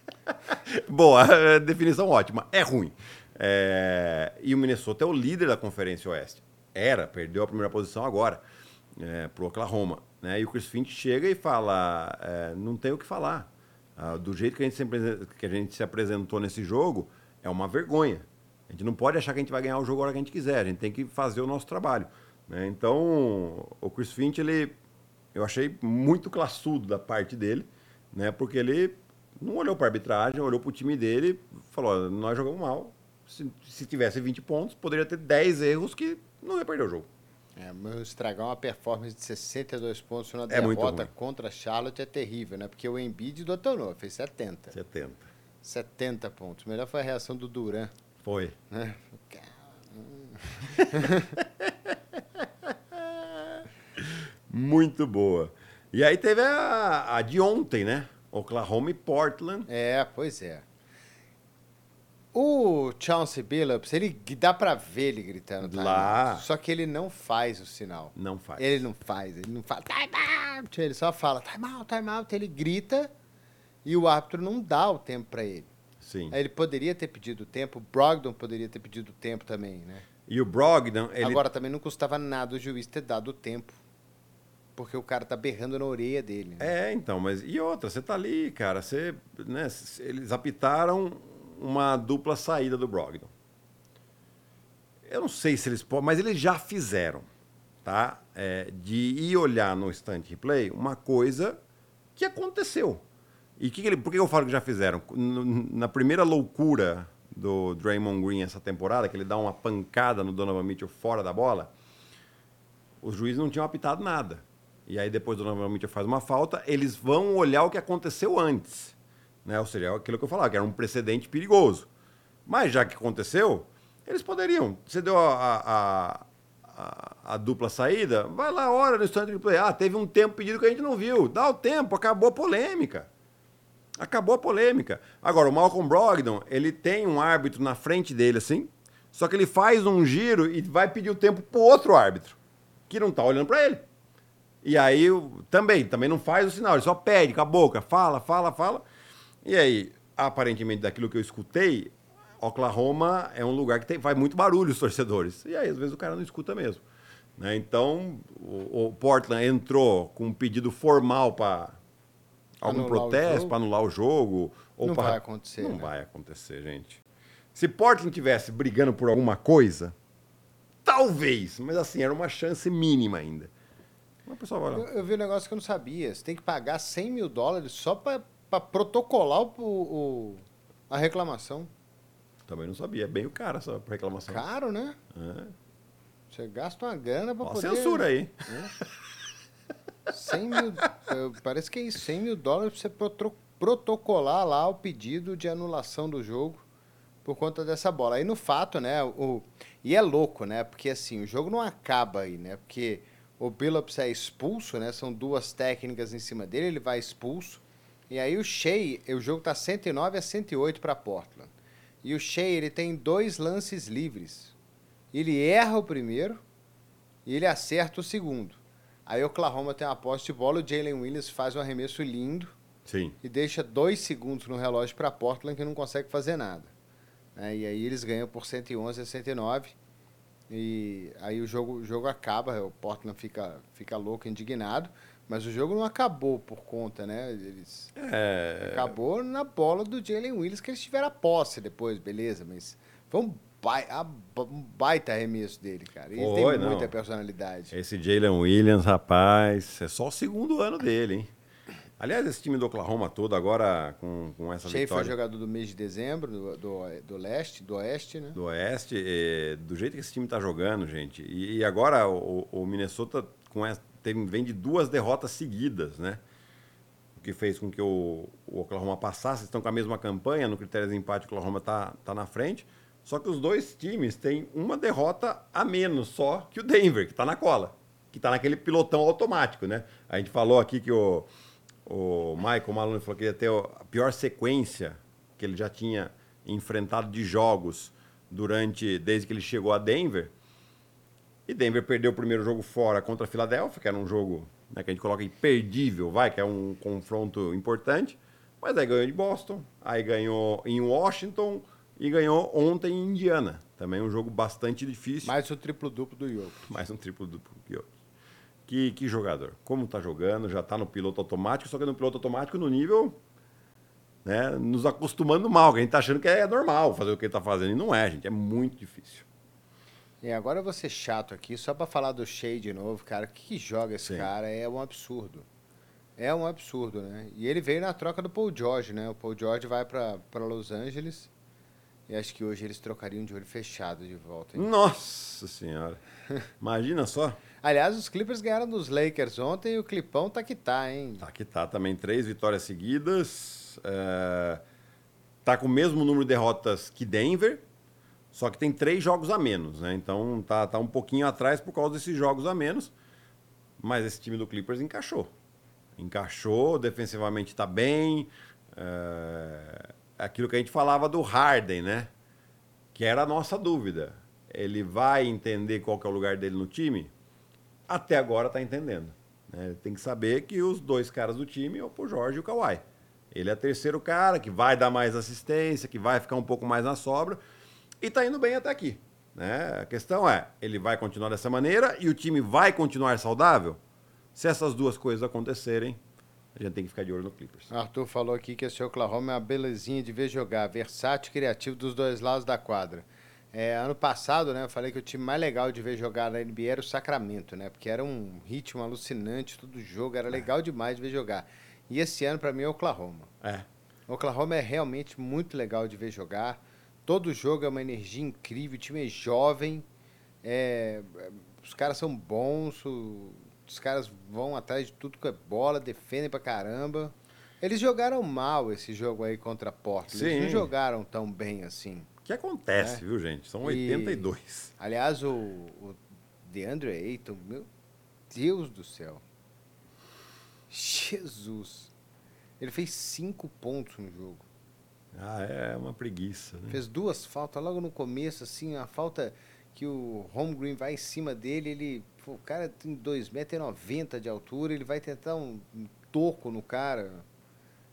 S3: Boa, é, definição ótima. É ruim. É, e o Minnesota é o líder da Conferência Oeste. Era, perdeu a primeira posição agora é, pro Oklahoma. Né? E o Chris Finch chega e fala: é, não tem o que falar. Ah, do jeito que a, gente se que a gente se apresentou nesse jogo, é uma vergonha. A gente não pode achar que a gente vai ganhar o jogo a hora que a gente quiser. A gente tem que fazer o nosso trabalho. né? Então, o Chris Finch, ele, eu achei muito classudo da parte dele, né? porque ele não olhou para a arbitragem, olhou para o time dele falou: "Ó, nós jogamos mal. Se, se tivesse 20 pontos, poderia ter 10 erros que não ia perder o jogo.
S2: É, mas estragar uma performance de 62 pontos na
S3: É
S2: derrota contra Charlotte é terrível, né? Porque o Embiid detonou, fez 70.
S3: 70.
S2: 70 pontos. Melhor foi a reação do Duran.
S3: Foi.
S2: Né?
S3: Muito boa. E aí teve a, a de ontem, né? Oklahoma e Portland.
S2: É, pois é. O Chauncey Billups, ele dá pra ver ele gritando time
S3: Lá.
S2: out, Só que ele não faz o sinal.
S3: Não faz.
S2: Ele não faz, ele não fala time out, ele só fala time out, time out, ele grita e o árbitro não dá o tempo pra ele.
S3: Sim.
S2: Aí Ele poderia ter pedido tempo, o Brogdon poderia ter pedido tempo também, né?
S3: E o Brogdon, ele
S2: Agora também não custava nada o juiz ter dado o tempo. Porque o cara tá berrando na orelha dele. né?
S3: É, então, mas e outra, você tá ali, cara, você, né, eles apitaram uma dupla saída do Brogdon. Eu não sei se eles podem, mas eles já fizeram, tá? É, de ir olhar no instant replay uma coisa que aconteceu. E que que ele, por que eu falo que já fizeram? Na primeira loucura do Draymond Green essa temporada, que ele dá uma pancada no Donovan Mitchell fora da bola, os juízes não tinham apitado nada. E aí depois o Donovan Mitchell faz uma falta, eles vão olhar o que aconteceu antes. Né? Ou seja, é aquilo que eu falava, que era um precedente perigoso. Mas já que aconteceu, eles poderiam. Você deu a, a, a, a dupla saída, vai lá, hora no instante de play. Ah, teve um tempo pedido que a gente não viu. Dá o tempo, acabou a polêmica. Acabou a polêmica. Agora, o Malcolm Brogdon, ele tem um árbitro na frente dele, assim, só que ele faz um giro e vai pedir o tempo pro outro árbitro, que não tá olhando para ele. E aí, também, também não faz o sinal, ele só pede com a boca, fala, fala, fala. E aí, aparentemente, daquilo que eu escutei, Oklahoma é um lugar que tem, faz muito barulho os torcedores. E aí, às vezes, o cara não escuta mesmo. Né? Então, o, o Portland entrou com um pedido formal para algum
S2: Anular
S3: protesto, para anular o jogo. Ou
S2: Não
S3: pra-
S2: vai acontecer,
S3: Não
S2: né?
S3: vai acontecer, gente. Se Portland tivesse brigando por alguma coisa, talvez, mas assim, era uma chance mínima ainda. Mas o pessoal vai
S2: Eu,
S3: lá.
S2: eu vi um negócio que eu não sabia. Você tem que pagar 100 mil dólares só pra, pra protocolar o, o- a reclamação.
S3: Também não sabia. É bem o cara essa reclamação.
S2: Caro, né?
S3: É.
S2: Você gasta uma grana pra
S3: Ó a
S2: poder...
S3: censura aí.
S2: 100 mil, parece que é isso, 100 mil dólares pra você protro- protocolar lá o pedido de anulação do jogo por conta dessa bola. Aí no fato, né, o, e é louco, né, porque assim, o jogo não acaba aí, né, porque o Billups é expulso, né, são duas técnicas em cima dele, ele vai expulso, e aí o Shea, o jogo tá 109 a 108 para Portland. E o Shea, ele tem dois lances livres. Ele erra o primeiro e ele acerta o segundo. Aí o Oklahoma tem uma posse de bola, o Jalen Williams faz um arremesso lindo
S3: Sim.
S2: e deixa dois segundos no relógio para Portland que não consegue fazer nada. né? e aí eles ganham por 111 a 109 e aí o jogo, o jogo acaba, o Portland fica, fica louco, indignado, mas o jogo não acabou por conta, né? Eles,
S3: É,
S2: Acabou na bola do Jalen Williams, que eles tiveram a posse depois, beleza, mas foi um, bai- um baita arremesso dele, cara. Ele tem
S3: não.
S2: muita personalidade.
S3: Esse Jalen Williams, rapaz, é só o segundo ano dele, hein? Aliás, esse time do Oklahoma todo agora com, com essa
S2: foi
S3: vitória
S2: jogador do mês de dezembro, do, do, do leste, do oeste, né?
S3: do Oeste, eh, do jeito que esse time tá jogando, gente. E, e agora o, o Minnesota com essa, vem de duas derrotas seguidas, né? O que fez com que o, o Oklahoma passasse. Estão com a mesma campanha, no critério de empate, o Oklahoma tá, tá na frente. Só que os dois times têm uma derrota a menos só que o Denver, que tá na cola. Que tá naquele pilotão automático, né? A gente falou aqui que o, o Michael Malone falou que ia ter a pior sequência que ele já tinha enfrentado de jogos durante desde que ele chegou a Denver. E Denver perdeu o primeiro jogo fora contra a Filadélfia, que era um jogo né, que a gente coloca imperdível, vai, que é um confronto importante. Mas aí ganhou de Boston, aí ganhou em Washington e ganhou ontem em Indiana. Também um jogo bastante difícil.
S2: Mais o triplo-duplo do Jokic.
S3: Mais um triplo duplo que outro. Que, que jogador. Como tá jogando, já tá no piloto automático, só que no piloto automático no nível. Né, nos acostumando mal, que a gente tá achando que é normal fazer o que ele tá fazendo. E não é, gente. É muito difícil.
S2: E agora eu vou ser chato aqui, só pra falar do Shea de novo, cara. O que, joga esse
S3: Sim.
S2: cara? É um absurdo. É um absurdo, né? E ele veio na troca do Paul George, né? O Paul George vai pra Los Angeles. E acho que hoje eles trocariam de olho fechado de volta. hein?
S3: Nossa senhora. Imagina só.
S2: Aliás, os Clippers ganharam dos Lakers ontem e o Clipão tá que tá, hein?
S3: Tá que tá também três vitórias seguidas. É, Tá com o mesmo número de derrotas que Denver, só que tem três jogos a menos, né? Então tá, tá um pouquinho atrás por causa desses jogos a menos. Mas esse time do Clippers encaixou. Encaixou, defensivamente tá bem. É, Aquilo que a gente falava do Harden, né? Que era a nossa dúvida. Ele vai entender qual que é o lugar dele no time? Até agora tá entendendo. né? Ele tem que saber que os dois caras do time é o Jorge e o Kawhi. Ele é terceiro cara, que vai dar mais assistência, que vai ficar um pouco mais na sobra. E tá indo bem até aqui. Né? A questão é, ele vai continuar dessa maneira e o time vai continuar saudável? Se essas duas coisas acontecerem, a gente tem que ficar de olho no Clippers.
S2: Arthur falou aqui que esse Oklahoma é uma belezinha de ver jogar, versátil e criativo dos dois lados da quadra. É, ano passado, né, eu falei que o time mais legal de ver jogar na NBA era o Sacramento, né? Porque era um ritmo alucinante, todo jogo, era legal demais de ver jogar. E esse ano, para mim, é Oklahoma.
S3: É.
S2: Oklahoma é realmente muito legal de ver jogar. Todo jogo é uma energia incrível, o time é jovem, é, é, os caras são bons, o- os caras vão atrás de tudo que é bola, defendem pra caramba. Eles jogaram mal esse jogo aí contra a Portland. Eles não
S3: Sim.
S2: jogaram tão bem assim.
S3: O que acontece,
S2: É.
S3: viu, gente? São
S2: E-
S3: 82.
S2: Aliás, o, o DeAndre Ayton, meu Deus do céu. Jesus. Ele fez cinco pontos no jogo.
S3: Ah, é uma preguiça, né?
S2: Fez duas faltas logo no começo, assim, a falta que o Holmgren vai em cima dele, ele. pô, o cara tem 2,90 m de altura, ele vai tentar um, um toco no cara.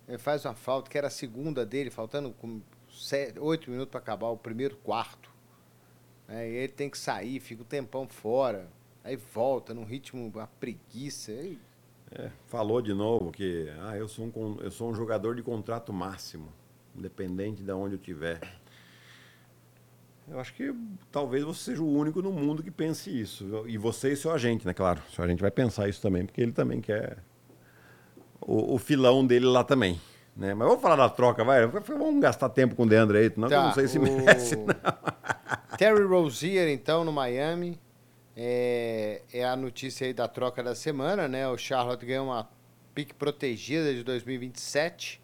S2: Ele faz uma falta, que era a segunda dele, faltando com sete, oito minutos para acabar o primeiro quarto. Aí ele tem que sair, fica um tempão fora. Aí volta num ritmo, uma preguiça. Aí,
S3: É, falou de novo que ah, eu, sou um, eu sou um jogador de contrato máximo, independente de onde eu estiver. Eu acho que talvez você seja o único no mundo que pense isso. E você e seu agente, né? Claro, seu agente vai pensar isso também, porque ele também quer o, o filão dele lá também. Né? Mas vamos falar da troca, vai. Vamos gastar tempo com o Deandre aí, não, tá, não sei se o... merece, não.
S2: Terry Rozier, então, no Miami. É, é a notícia aí da troca da semana, né? O Charlotte ganhou uma pique protegida de 2027.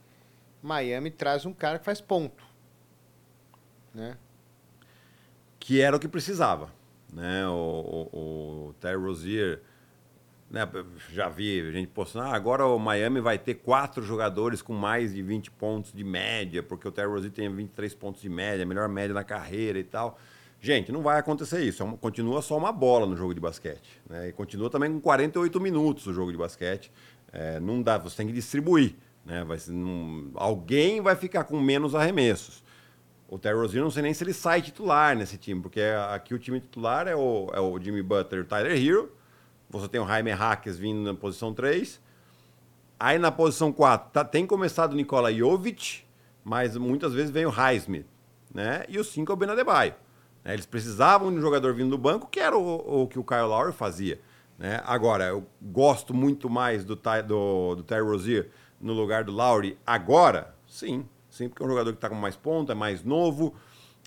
S2: Miami traz um cara que faz ponto. Né?
S3: Que era o que precisava. Né? O, o, o Terry Rozier né, já vi gente postando, ah, agora o Miami vai ter quatro jogadores com mais de 20 pontos de média, porque o Terry Rozier tem 23 pontos de média, melhor média na carreira e tal. Gente, não vai acontecer isso. É continua só uma bola no jogo de basquete. Né? E continua também com 48 minutos o jogo de basquete. É, não dá, você tem que distribuir. Né? Vai, alguém vai ficar com menos arremessos. O Terry Rozier não sei nem se ele sai titular nesse time, porque aqui o time titular é o, é o Jimmy Butler e o Tyler Hero você tem o Jaime Hackes vindo na posição 3. Aí na posição 4 tá, tem começado o Nikola Jovic, mas muitas vezes vem o Highsmith. Né? E o 5 é o Benadebaio. Né? Eles precisavam de um jogador vindo do banco, que era o, o que o Kyle Lowry fazia. Né? Agora, eu gosto muito mais do, do, do Terry Rozier no lugar do Lowry agora? Sim. Sim, porque é um jogador que está com mais ponta, é mais novo.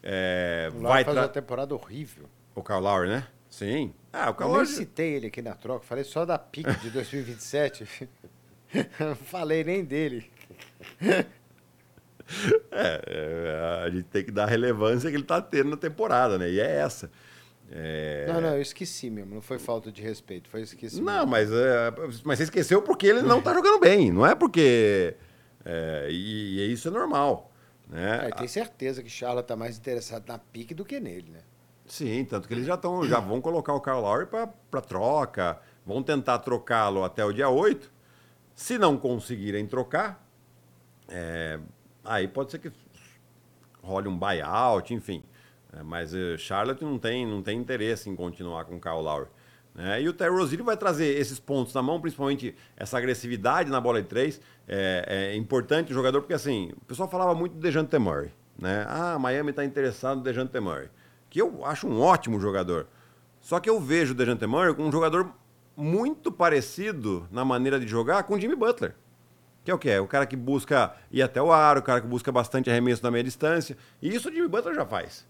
S3: É,
S2: o vai faz uma temporada horrível.
S3: O Kyle Lowry, né? Sim.
S2: Ah, o Kyle Eu nem citei ele aqui na troca, falei só da pique de 2027. Não falei nem dele.
S3: É, é, a gente tem que dar a relevância que ele está tendo na temporada, né? E é essa.
S2: É... Não, não, eu esqueci mesmo. Não foi falta de respeito, foi esqueci.
S3: Não, mas, é, mas você esqueceu porque ele não está jogando bem. Não é porque. É, e, e, isso é normal. Né?
S2: É, tem certeza que Charla está mais interessado na pique do que nele, né?
S3: Sim, tanto que eles já, tão, já vão colocar o Kyle Lowry para troca, vão tentar trocá-lo até o dia 8. Se não conseguirem trocar, é, aí pode ser que role um buyout, enfim. É, mas uh, Charlotte não tem, não tem interesse em continuar com o Kyle Lowry. Né? E o Terry Rozier vai trazer esses pontos na mão, principalmente essa agressividade na bola de três. É, é importante o jogador, porque assim, o pessoal falava muito do Dejante Murray. Né? Ah, Miami está interessado no Dejante Murray que eu acho um ótimo jogador. Só que eu vejo o Dejante Murray como um jogador muito parecido na maneira de jogar com o Jimmy Butler. Que é o que? É o cara que busca ir até o aro, o cara que busca bastante arremesso na meia distância. E isso o Jimmy Butler já faz.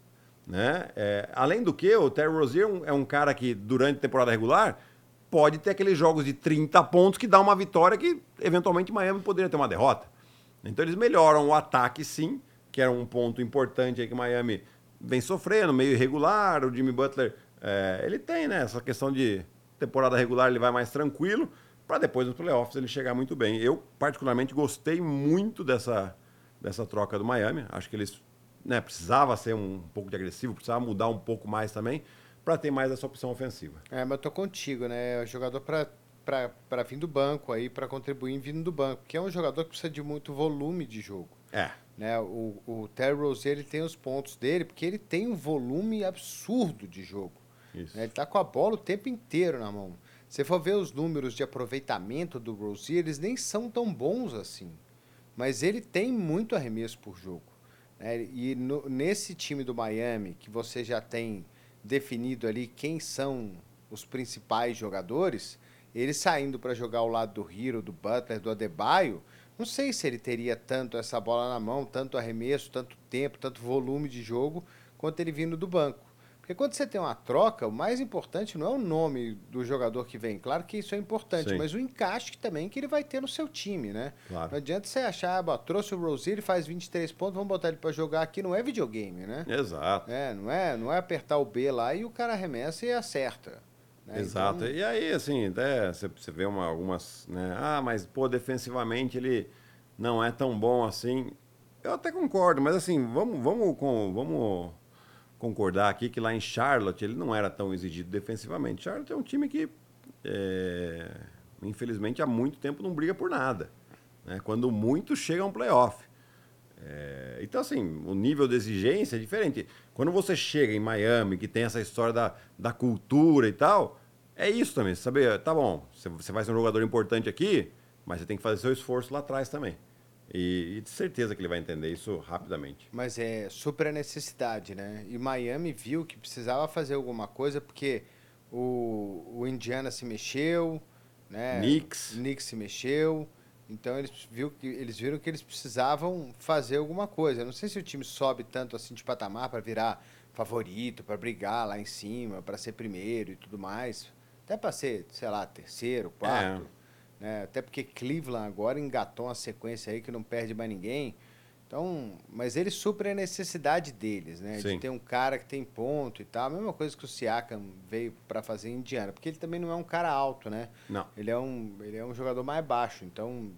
S3: Né? É, além do que, o Terry Rozier é um cara que, durante a temporada regular, pode ter aqueles jogos de 30 pontos que dá uma vitória que, eventualmente, Miami poderia ter uma derrota. Então, eles melhoram o ataque, sim, que era um ponto importante aí que Miami vem sofrendo, meio irregular. O Jimmy Butler, é, ele tem né, essa questão de temporada regular, ele vai mais tranquilo, para depois nos playoffs ele chegar muito bem. Eu, particularmente, gostei muito dessa, dessa troca do Miami. Acho que eles né, precisava ser um pouco de agressivo, precisava mudar um pouco mais também, para ter mais essa opção ofensiva.
S2: É, mas eu tô contigo, né? O jogador para vir do banco aí, para contribuir vindo do banco, que é um jogador que precisa de muito volume de jogo.
S3: É.
S2: Né? O, o Terry Rozier ele tem os pontos dele, porque ele tem um volume absurdo de jogo. Né? Ele está com a bola o tempo inteiro na mão. Se for ver os números de aproveitamento do Rozier, eles nem são tão bons assim. Mas ele tem muito arremesso por jogo. Né? E no, nesse time do Miami, que você já tem definido ali quem são os principais jogadores, ele saindo para jogar ao lado do Hero, do Butler, do Adebayo, não sei se ele teria tanto essa bola na mão, tanto arremesso, tanto tempo, tanto volume de jogo, quanto ele vindo do banco. Porque quando você tem uma troca, o mais importante não é o nome do jogador que vem. Claro que isso é importante, Sim. mas o encaixe também que ele vai ter no seu time, né? Claro. Não adianta você achar, ah, trouxe o Rozier, ele faz 23 pontos, vamos botar ele para jogar aqui. Não é videogame, né?
S3: Exato.
S2: É, não é, não é apertar o B lá e o cara arremessa e acerta.
S3: Né? Exato. Então... E aí, assim, até você vê uma, algumas. Né? Ah, mas, pô, defensivamente ele não é tão bom assim. Eu até concordo, mas assim, vamos, vamos, com, vamos concordar aqui que lá em Charlotte ele não era tão exigido defensivamente. Charlotte é um time que, é, infelizmente, há muito tempo não briga por nada. Né? Quando muito, chega a um playoff. É, então, assim, o nível de exigência é diferente. Quando você chega em Miami, que tem essa história da, da cultura e tal, é isso também, saber, tá bom, você vai ser um jogador importante aqui, mas você tem que fazer seu esforço lá atrás também. E, e de certeza que ele vai entender isso rapidamente.
S2: Mas é super a necessidade, né? E Miami viu que precisava fazer alguma coisa porque o, o Indiana se mexeu, né?
S3: Knicks.
S2: Knicks se mexeu. Então eles, viu que, eles viram que eles precisavam fazer alguma coisa. Eu não sei se o time sobe tanto assim de patamar para virar favorito, para brigar lá em cima, para ser primeiro e tudo mais. Até para ser, sei lá, terceiro, quarto.
S3: É.
S2: Né? Até porque Cleveland agora engatou uma sequência aí que não perde mais ninguém. Então, mas eles suprem a necessidade deles, né?
S3: Sim.
S2: De ter um cara que tem ponto e tal. A mesma coisa que o Siakam veio para fazer em Indiana. Porque ele também não é um cara alto, né?
S3: Não.
S2: Ele é um, ele é um jogador mais baixo. Então,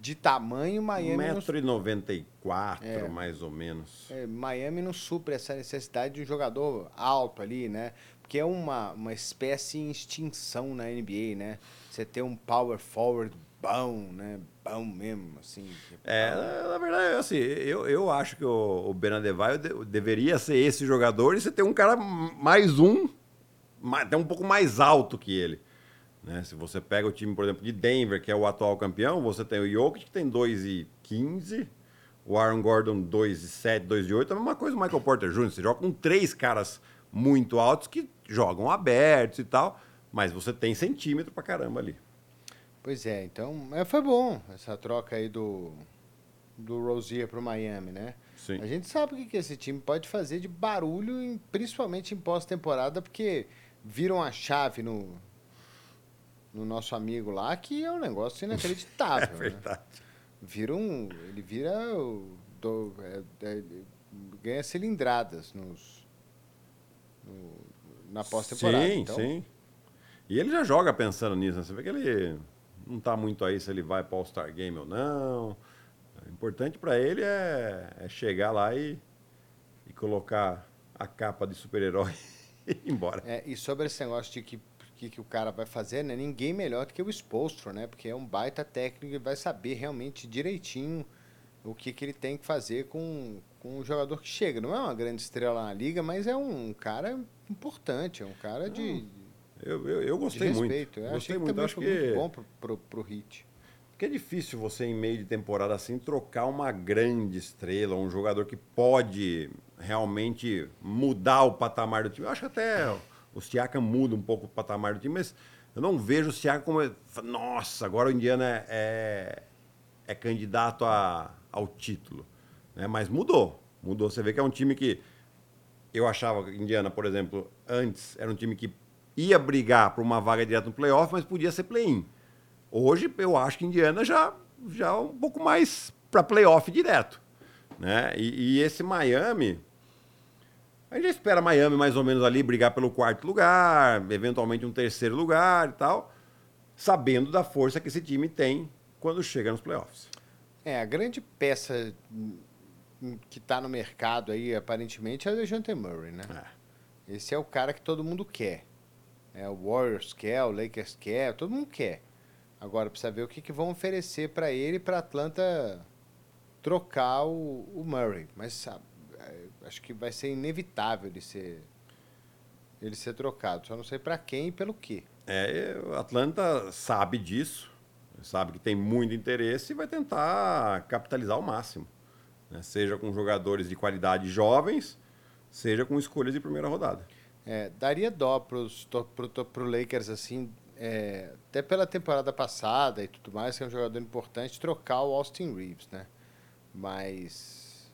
S2: de, tamanho, Miami não,
S3: 1,94m,
S2: É.
S3: mais ou menos.
S2: é, Miami não supre essa necessidade de um jogador alto ali, né? Porque é uma, uma espécie em extinção na NBA, né? Você ter um power forward bom, né? Bom mesmo, assim.
S3: É, na verdade, assim, eu, eu acho que o, o Ben Adebayo de- deveria ser esse jogador e você tem um cara mais um, até um pouco mais alto que ele. Né? Se você pega o time, por exemplo, de Denver, que é o atual campeão, você tem o Jokic, que tem 2,15, o Aaron Gordon 2,7, 2,8, é a mesma coisa o Michael Porter Jr. Você joga com três caras muito altos que jogam abertos e tal, mas você tem centímetro pra caramba ali.
S2: Pois é, então mas foi bom essa troca aí do, do Rozier pro Miami, né?
S3: Sim.
S2: A gente sabe o que, que esse time pode fazer de barulho, em- principalmente em pós-temporada, porque viram a chave no, no nosso amigo lá, que é um negócio inacreditável.
S3: É
S2: né?
S3: verdade.
S2: Vira um, ele vira o, do- é- é- ganha cilindradas nos, no- na pós-temporada.
S3: Sim,
S2: então,
S3: sim. E ele já joga pensando nisso, né? Você vê que ele não tá muito aí se ele vai para All-Star Game ou não. O importante para ele é, é chegar lá e, e colocar a capa de super-herói e ir embora.
S2: É, e sobre esse negócio de que, que, que o cara vai fazer, né? Ninguém melhor do que o Spolstro, né? Porque é um baita técnico e vai saber realmente direitinho o que, que ele tem que fazer com, com o jogador que chega. Não é uma grande estrela na liga, mas é um cara importante, é um cara de,
S3: Eu, eu, eu
S2: de
S3: gostei muito.
S2: respeito. Eu
S3: Gostei muito. Acho que,
S2: muito bom pro, pro, pro Hit.
S3: que é difícil você, em meio de temporada assim, trocar uma grande estrela, um jogador que pode realmente mudar o patamar do time. Eu acho que até o Siakam muda um pouco o patamar do time, mas eu não vejo o Siakam como... Nossa, agora o Indiana é, é candidato a, ao título. Né? Mas mudou. Mudou. Você vê que é um time que... Eu achava que Indiana, por exemplo, antes era um time que ia brigar por uma vaga direta no playoff, mas podia ser play-in. Hoje eu acho que Indiana já já é um pouco mais para playoff direto, né? E, e esse Miami, a gente espera Miami mais ou menos ali brigar pelo quarto lugar, eventualmente um terceiro lugar e tal, sabendo da força que esse time tem quando chega nos playoffs.
S2: É, a grande peça hum, que está no mercado aí, aparentemente, é o DeJounte Murray, né?
S3: É.
S2: Esse é o cara que todo mundo quer. É, o Warriors quer, o Lakers quer, todo mundo quer. Agora precisa ver o que, que vão oferecer para ele para Atlanta trocar o, o Murray. Mas sabe, é, acho que vai ser inevitável ele ser ele ser trocado. Só não sei para quem e pelo quê.
S3: É, o Atlanta sabe disso, sabe que tem muito interesse e vai tentar capitalizar ao máximo. né? Seja com jogadores de qualidade jovens, seja com escolhas de primeira rodada.
S2: É, daria dó to, pro Lakers, assim, é, até pela temporada passada e tudo mais, que é um jogador importante, trocar o Austin Reeves, né? Mas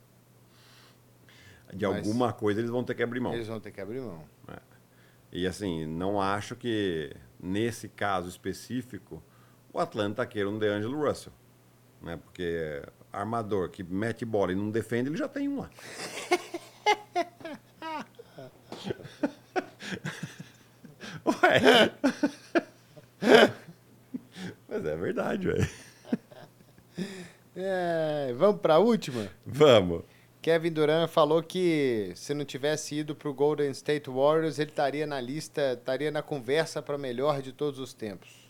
S3: De
S2: Mas-
S3: alguma coisa eles vão ter que abrir mão.
S2: eles vão ter que abrir mão.
S3: E assim, não acho que nesse caso específico o Atlanta queira um DeAngelo Russell. Né? Porque armador que mete bola e não defende, ele já tem um lá. Ué. Mas é verdade, velho.
S2: É, vamos para a última?
S3: Vamos.
S2: Kevin Durant falou que se não tivesse ido para o Golden State Warriors, ele estaria na lista, estaria na conversa para melhor de todos os tempos.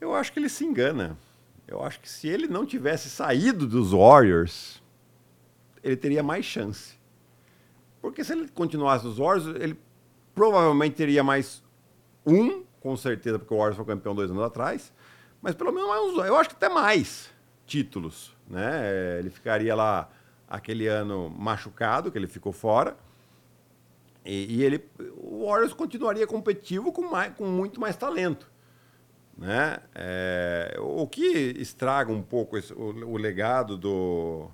S3: Eu acho que ele se engana. Eu acho que se ele não tivesse saído dos Warriors, ele teria mais chance. Porque se ele continuasse nos Warriors, ele provavelmente teria mais um, com certeza, porque o Warriors foi campeão dois anos atrás, Mas pelo menos mais uns, eu acho que até mais títulos, né? Ele ficaria lá aquele ano machucado, que ele ficou fora. E, e ele, o Warriors continuaria competitivo com, mais, com muito mais talento. Né? É, o que estraga um pouco esse, o, o, legado do,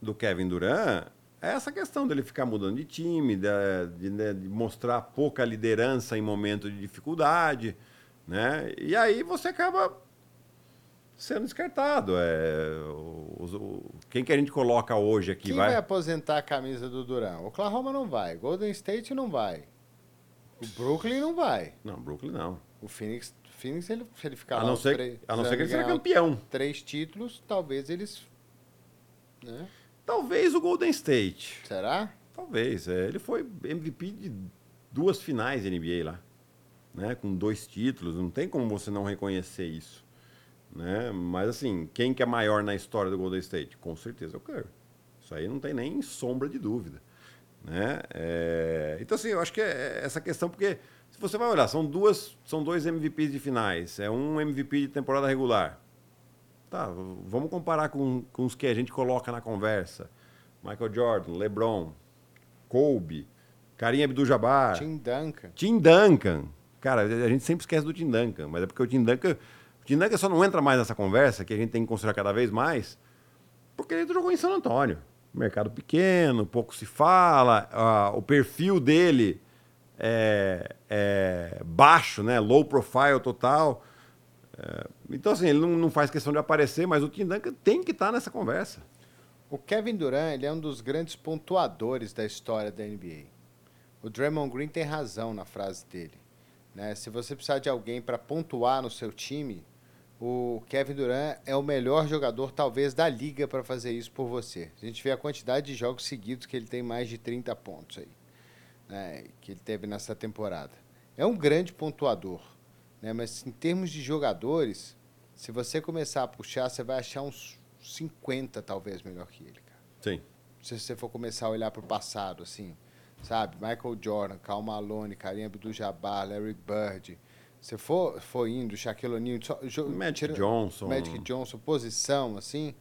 S3: do Kevin Durant é essa questão dele ficar mudando de time, de, de, né, de mostrar pouca liderança em momentos de dificuldade. Né? E aí você acaba sendo descartado. É, o, o, quem que a gente coloca hoje aqui?
S2: Quem vai? vai aposentar a camisa do Duran? Oklahoma não vai, Golden State não vai, o Brooklyn não vai.
S3: Não, Brooklyn não.
S2: O Phoenix, Phoenix ele, se ele ficar
S3: a não ser, três, a não ser que ele seja campeão.
S2: Três títulos, talvez eles... Né?
S3: Talvez o Golden State.
S2: Será?
S3: Talvez. É, ele foi MVP de duas finais da NBA lá. Né, com dois títulos, não tem como você não reconhecer isso. Né? Mas assim, quem que é maior na história do Golden State? Com certeza é o Curry. Isso aí não tem nem sombra de dúvida. Né? É... Então assim, eu acho que é essa questão, porque se você vai olhar, são duas, são dois MVPs de finais, é um MVP de temporada regular. Tá, vamos comparar com, com os que a gente coloca na conversa. Michael Jordan, LeBron, Kobe, Karim Abdul-Jabbar,
S2: Tim Duncan.
S3: Tim Duncan. Cara, a gente sempre esquece do Tim Duncan, mas é porque o Tim Duncan Dinanga só não entra mais nessa conversa, que a gente tem que considerar cada vez mais, porque ele jogou em São Antônio. Mercado pequeno, pouco se fala, o perfil dele é, é, baixo, né? low profile total. É, então, assim, ele não, não, faz questão de aparecer, mas o Tim Duncan tem que estar tá nessa conversa.
S2: O Kevin Durant ele é um dos grandes pontuadores da história da NBA. O Draymond Green tem razão na frase dele. Né? Se você precisar de alguém para pontuar no seu time, o Kevin Durant é o melhor jogador, talvez, da liga para fazer isso por você. A gente vê a quantidade de jogos seguidos que ele tem mais de 30 pontos aí, né, que ele teve nessa temporada. É um grande pontuador, né, mas em termos de jogadores, se você começar a puxar, você vai achar uns 50 talvez melhor que ele, cara.
S3: Sim.
S2: Se você for começar a olhar para o passado, assim, sabe? Michael Jordan, Karl Malone, Kareem Abdul-Jabbar, Larry Bird, se for, for indo, Shaquille O'Neal...
S3: Magic tira, Johnson.
S2: Magic Johnson, posição, assim...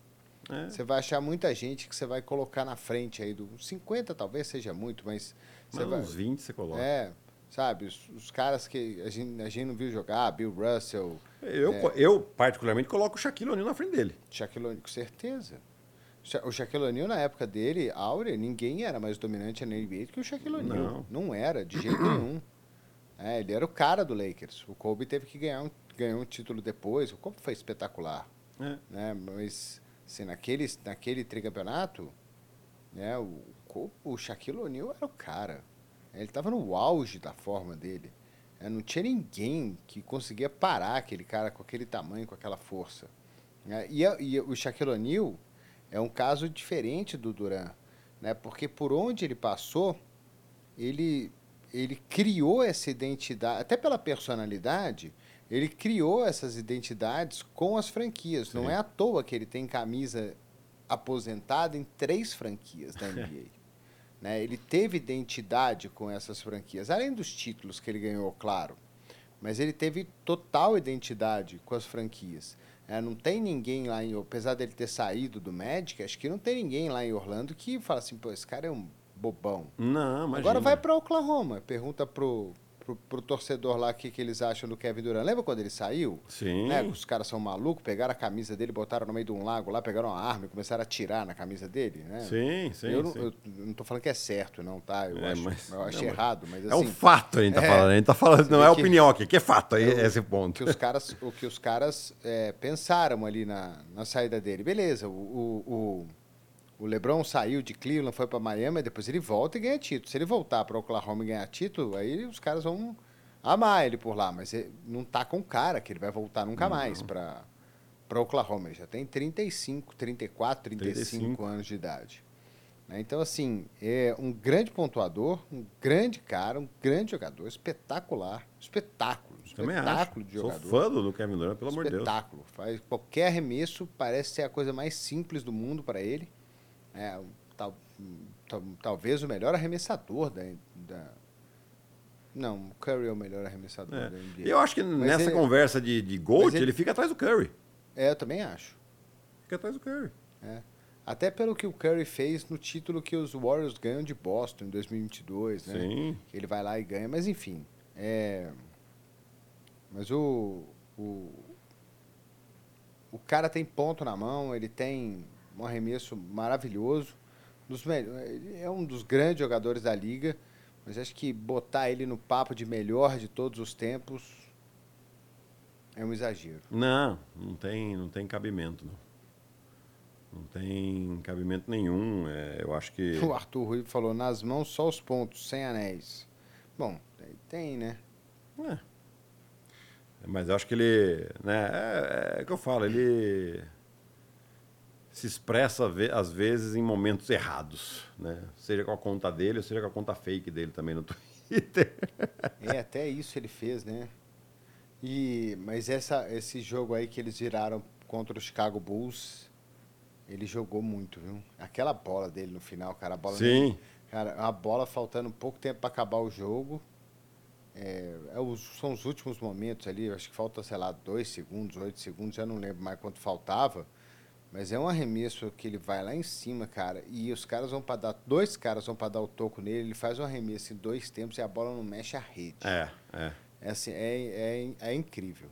S2: É. Você vai achar muita gente que você vai colocar na frente aí do 50 talvez seja muito, mas
S3: você mas vai, uns 20 você coloca.
S2: É, sabe, os, os, caras que a gente, a gente não viu jogar, Bill Russell.
S3: Eu, é, eu particularmente coloco o Shaquille O'Neal na frente dele.
S2: Shaquille O'Neal, com certeza. O Shaquille O'Neal na época dele, áurea, ninguém era mais dominante na NBA do que o Shaquille O'Neal. Não. não era de jeito nenhum. É, ele era o cara do Lakers. O Kobe teve que ganhar um, ganhar um título depois. O Kobe foi espetacular. É. Né? Mas, assim, naquele, naquele tricampeonato, né, o, o Shaquille O'Neal era o cara. Ele estava no auge da forma dele. É, não tinha ninguém que conseguia parar aquele cara com aquele tamanho, com aquela força. É, e, a, e, o Shaquille O'Neal é um caso diferente do Duran, né? porque por onde ele passou, ele ele criou essa identidade, até pela personalidade, ele criou essas identidades com as franquias. Sim. Não é à toa que ele tem camisa aposentada em três franquias da NBA. Né? Ele teve identidade com essas franquias, além dos títulos que ele ganhou, claro. Mas ele teve total identidade com as franquias. É, não tem ninguém lá em. Apesar dele ter saído do Magic, acho que não tem ninguém lá em Orlando que fala assim, pô, esse cara é um bobão.
S3: Não, imagina.
S2: Agora vai para Oklahoma. Pergunta pro, pro, pro, torcedor lá o que, que eles acham do Kevin Durant. Lembra quando ele saiu?
S3: Sim.
S2: Né? Os caras são malucos, pegaram a camisa dele, botaram no meio de um lago lá, pegaram uma arma e começaram a atirar na camisa dele, né?
S3: Sim, sim.
S2: Eu,
S3: sim.
S2: eu, eu não tô falando que é certo, não, tá? Eu é, acho, mas, eu acho não, errado, mas assim...
S3: É um assim, fato a gente tá é, falando. A gente tá falando, não é que, opinião aqui, que é fato, aí, é esse ponto.
S2: Que os caras, o que os caras é, pensaram ali na, na saída dele. Beleza, o, o, o o LeBron saiu de Cleveland, foi para Miami, depois ele volta e ganha título. Se ele voltar para Oklahoma e ganhar título, aí os caras vão amar ele por lá, mas ele não tá com cara que ele vai voltar nunca mais para para Oklahoma. Ele já tem 35, 34, 35, 35. anos de idade. Né? Então, assim, é um grande pontuador, um grande cara, um grande jogador, espetacular, espetáculo, espetáculo de jogador.
S3: Sou fã do Kevin Durant, pelo amor de Deus.
S2: Espetáculo. Faz qualquer arremesso, parece ser a coisa mais simples do mundo para ele. É, tal, tal, talvez o melhor arremessador da, da, Não, o Curry é o melhor arremessador
S3: É.
S2: da NBA.
S3: Eu acho que nessa
S2: ele-
S3: conversa de, de
S2: mas
S3: ele...
S2: ele-
S3: fica atrás do Curry.
S2: É, eu também acho.
S3: Fica atrás do Curry.
S2: É. Até pelo que o Curry fez no título que os Warriors ganham de Boston em 2022, né?
S3: Sim.
S2: Ele vai lá e ganha, mas enfim. É... Mas o, o. O cara tem ponto na mão, ele tem um arremesso maravilhoso. É um dos grandes jogadores da liga, mas acho que botar ele no papo de melhor de todos os tempos é um exagero.
S3: Não, não tem, não tem cabimento, não. Não tem cabimento nenhum. É, eu acho que.
S2: O Arthur Rui falou, nas mãos só os pontos, sem anéis. Bom, tem- né?
S3: É. Mas eu acho que ele. Né, é, é o que eu falo, ele se expressa às vezes em momentos errados. Né? Seja com a conta dele, ou seja com a conta fake dele também no Twitter.
S2: É, até isso ele fez, né? E, mas essa, esse jogo aí que eles viraram contra o Chicago Bulls, ele jogou muito, viu? Aquela bola dele no final, cara, a bola
S3: Sim.
S2: Cara, a bola faltando pouco tempo para acabar o jogo. É, é os- são os últimos momentos ali, eu acho que falta, sei lá, dois segundos, oito segundos, já não lembro mais quanto faltava. Mas é um arremesso que ele vai lá em cima, cara, e os caras vão para dar, dois caras vão para dar o toco nele, ele faz um arremesso em dois tempos e a bola não mexe a rede.
S3: É, é.
S2: É assim, é, é, é incrível.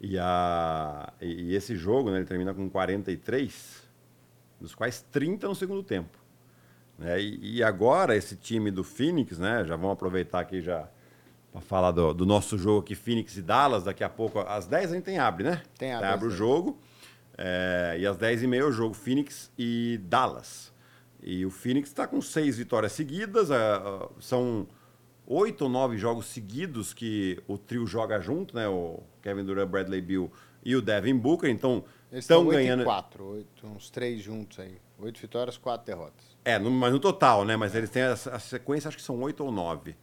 S3: E, a, e esse jogo, né, ele termina com 43, dos quais 30 no segundo tempo. Né? E, e agora esse time do Phoenix, né, já vamos aproveitar aqui já para falar do, do nosso jogo aqui, Phoenix e Dallas, daqui a pouco, às 10 a gente tem abre, né?
S2: Tem abre às
S3: o
S2: 10.
S3: jogo, é, e às 10h30 o jogo Phoenix e Dallas. E o Phoenix está com seis vitórias seguidas, ah, são oito ou nove jogos seguidos que o trio joga junto, né? O Kevin Durant, Bradley Bill e o Devin Booker. Então, estão ganhando.
S2: quatro, oito, uns três juntos aí. Oito vitórias, quatro derrotas.
S3: É, no, mas no total, né? Mas eles têm a, a sequência, acho que são oito ou nove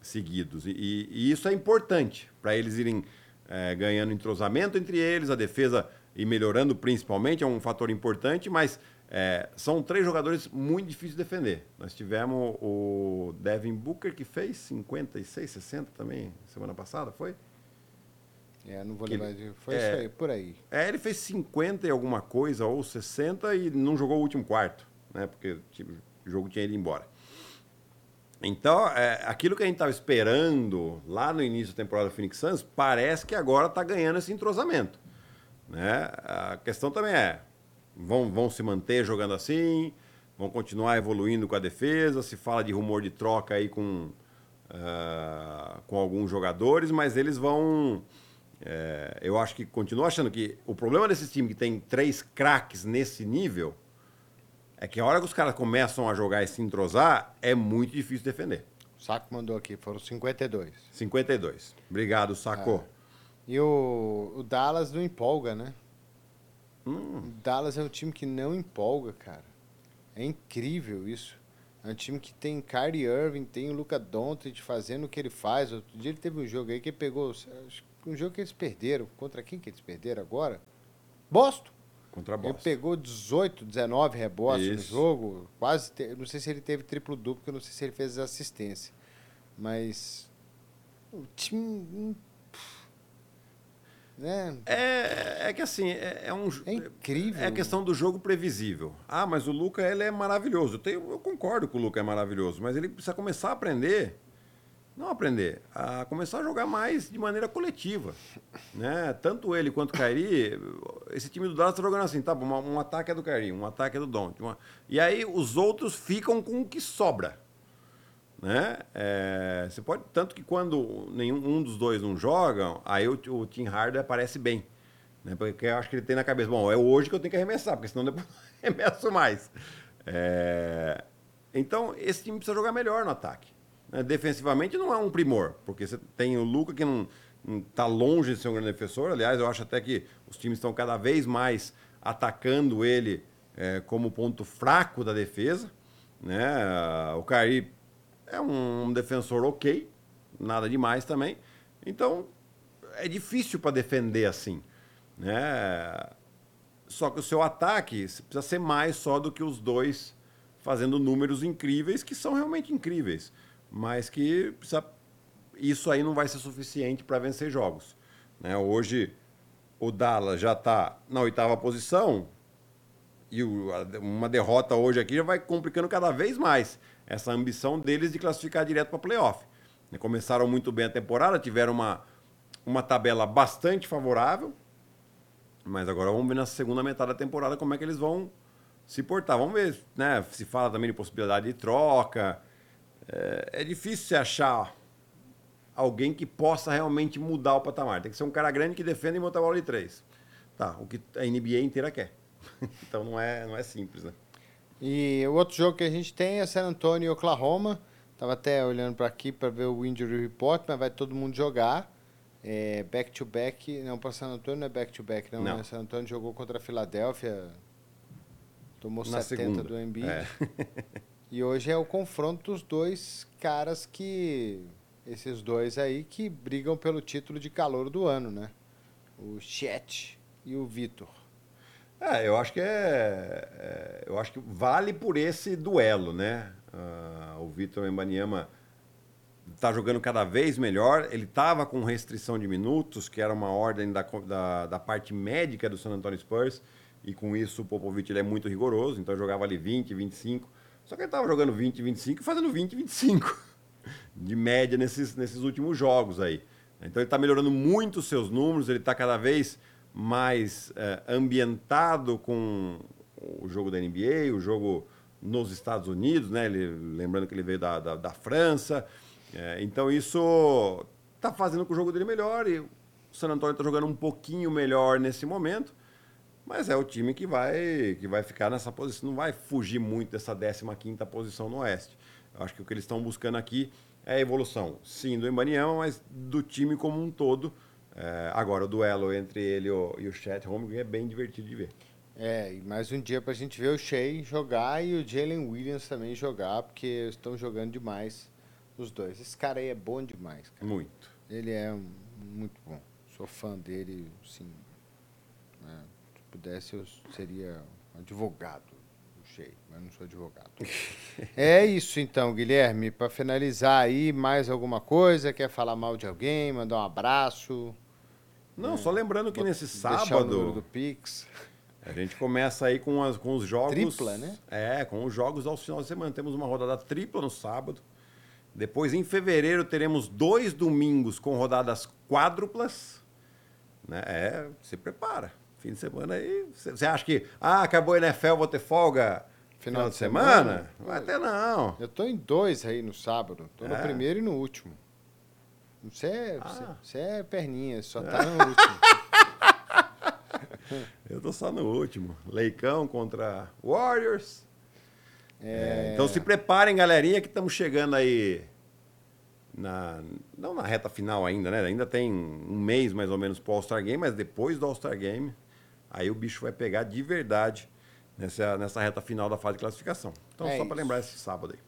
S3: seguidos. E, e- e isso é importante para eles irem é, ganhando entrosamento entre eles, a defesa e melhorando principalmente, é um fator importante, mas é, são três jogadores muito difíceis de defender. Nós tivemos o Devin Booker, que fez 56, 60 também, semana passada, foi?
S2: É, não vou lembrar de. Foi
S3: é.
S2: isso aí, por aí.
S3: É, ele fez 50 e alguma coisa, ou 60, e não jogou o último quarto, né? Porque tipo, o jogo tinha ido embora. Então, é, aquilo que a gente estava esperando lá no início da temporada do Phoenix Suns, parece que agora está ganhando esse entrosamento. Né? A questão também é, vão, vão se manter jogando assim, vão continuar evoluindo com a defesa, se fala de rumor de troca aí com, ah, com alguns jogadores, mas eles vão... é, eu acho que continuo achando que o problema desse time que tem três craques nesse nível é que a hora que os caras começam a jogar e se entrosar, é muito difícil defender.
S2: O Saco mandou aqui, foram 52.
S3: 52. Obrigado, Sacô.
S2: E o, o Dallas não empolga, né?
S3: Hum.
S2: O Dallas é um time que não empolga, cara. É incrível isso. É um time que tem Kyrie Irving, tem o Luca Doncic fazendo o que ele faz. Outro dia ele teve um jogo aí que ele pegou, um jogo que eles perderam. Contra quem que eles perderam agora? Boston.
S3: Contra a
S2: Ele
S3: Boston.
S2: pegou 18, 19 rebotes no
S3: Isso.
S2: jogo. Quase. te- Não sei se ele teve triplo-duplo, porque eu não sei se ele fez assistência. Mas. O time. Né?
S3: É, é que assim, é, é um.
S2: É incrível.
S3: É a questão do jogo previsível. Ah, mas o Luca ele é maravilhoso. Eu, tenho- eu concordo que o Luca é maravilhoso, mas ele precisa começar a aprender. Não aprender, a começar a jogar mais de maneira coletiva. Né? Tanto ele quanto o Kairi, esse time do Dallas está jogando assim, tá bom, um, um ataque é do Kairi, um ataque é do Don't. uma- E aí os outros ficam com o que sobra. Né? É, você pode tanto que quando nenhum um dos dois não joga, aí o, o Tim Harder aparece bem, né? Porque eu acho que ele tem na cabeça, bom, é hoje que eu tenho que arremessar, porque senão depois não arremesso mais. É, então esse time precisa jogar melhor no ataque. né? Defensivamente não é um primor, porque você tem o Luca que não está longe de ser um grande defensor. Aliás, eu acho até que os times estão cada vez mais atacando ele é, como ponto fraco da defesa. Né? O Cari é um defensor ok, nada demais também. Então, é difícil para defender assim. Né? Só que o seu ataque precisa ser mais só do que os dois fazendo números incríveis, que são realmente incríveis, mas que precisa isso aí não vai ser suficiente para vencer jogos. Né? Hoje o Dallas já está na oitava posição e uma derrota hoje aqui já vai complicando cada vez mais essa ambição deles de classificar direto para playoff. Né? Começaram muito bem a temporada, tiveram uma, uma tabela bastante favorável, mas agora vamos ver na segunda metade da temporada como é que eles vão se portar. Vamos ver, né? Se fala também de possibilidade de troca. É, é difícil se achar alguém que possa realmente mudar o patamar. Tem que ser um cara grande que defenda e monta a bola de três. Tá, o que a NBA inteira quer. então não é, não é simples, né?
S2: E o outro jogo que a gente tem é San Antonio e Oklahoma. Tava até olhando para aqui para ver o injury report, mas vai todo mundo jogar. É, back to back, não para San Antonio não é back to back, não. não. Né? San Antonio jogou contra a Filadélfia, tomou Na 70 segunda. do Embiid. É. e hoje é o confronto dos dois caras que esses dois aí que brigam pelo título de calor do ano, né? O Chet e o Vitor.
S3: É, eu acho que é, é, eu acho que vale por esse duelo, né? Uh, o Vitor Embanyama está jogando cada vez melhor. Ele estava com restrição de minutos, que era uma ordem da, da, da, parte médica do San Antonio Spurs, e com isso o Popovich ele é muito rigoroso, então jogava ali 20, 25. Só que ele estava jogando 20, 25 e fazendo 20, 25 de média nesses, nesses últimos jogos aí. Então ele está melhorando muito os seus números, ele está cada vez mais é, ambientado com o jogo da NBA, o jogo nos Estados Unidos, né? Ele, lembrando que ele veio da, da, da França. É, então isso está fazendo com o jogo dele melhor e o San Antonio está jogando um pouquinho melhor nesse momento. Mas é o time que vai, que vai ficar nessa posição, não vai fugir muito dessa 15 posição no Oeste. Eu acho que o que eles estão buscando aqui é a evolução, sim, do Embaniama, mas do time como um todo é, agora, o duelo entre ele e o Chet Holmgren é bem divertido de ver.
S2: É, e mais um dia para a gente ver o Shea jogar e o Jalen Williams também jogar, porque estão jogando demais os dois. Esse cara aí é bom demais. Cara.
S3: Muito.
S2: Ele é muito bom. Sou fã dele, sim. É, se pudesse, eu seria advogado do Shea, mas não sou advogado. é isso então, Guilherme. Para finalizar aí, mais alguma coisa? Quer falar mal de alguém? Mandar um abraço?
S3: Não, é. só lembrando que nesse sábado.
S2: do Pix.
S3: A gente começa aí com, as, com os jogos.
S2: Tripla, né?
S3: É, com os jogos aos finais de semana. Temos uma rodada tripla no sábado. Depois, em fevereiro, teremos dois domingos com rodadas quádruplas. Né? É, se prepara. Fim de semana aí. Você acha que, ah, acabou a NFL, vou ter folga final, final de, semana? semana? Vai ter não.
S2: Eu tô em dois aí no sábado. Tô é. no primeiro e no último. Você é, ah. você é perninha, só tá no último.
S3: Eu tô só no último. Leicão contra Warriors. É... É, então se preparem, galerinha, que estamos chegando aí na não na reta final ainda, né? Ainda tem um mês mais ou menos pro All-Star Game, mas depois do All-Star Game, aí o bicho vai pegar de verdade nessa, nessa reta final da fase de classificação. Então, é só para lembrar esse sábado aí.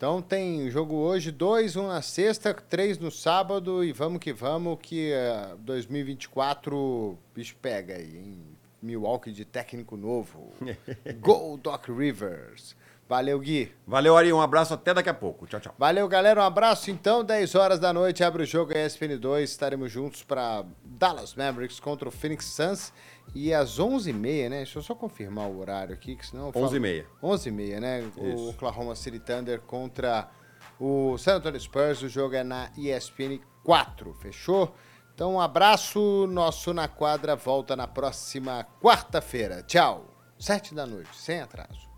S2: Então tem jogo hoje, dois, um na sexta, três no sábado e vamos que vamos, que uh, 2024 o bicho pega aí, hein? Milwaukee de técnico novo. Go Doc Rivers. Valeu, Gui.
S3: Valeu, Ari. Um abraço até daqui a pouco. Tchau, tchau.
S2: Valeu, galera. Um abraço. Então, 10 horas da noite, abre o jogo ESPN 2. Estaremos juntos para Dallas Mavericks contra o Phoenix Suns. E às 11h30, né? Deixa eu só confirmar o horário aqui, que senão...
S3: 11h30.
S2: 11h30, né? Isso. O Oklahoma City Thunder contra o San Antonio Spurs. O jogo é na ESPN 4, fechou? Então, um abraço. Nosso Na Quadra volta na próxima quarta-feira. Tchau. Sete da noite, sem atraso.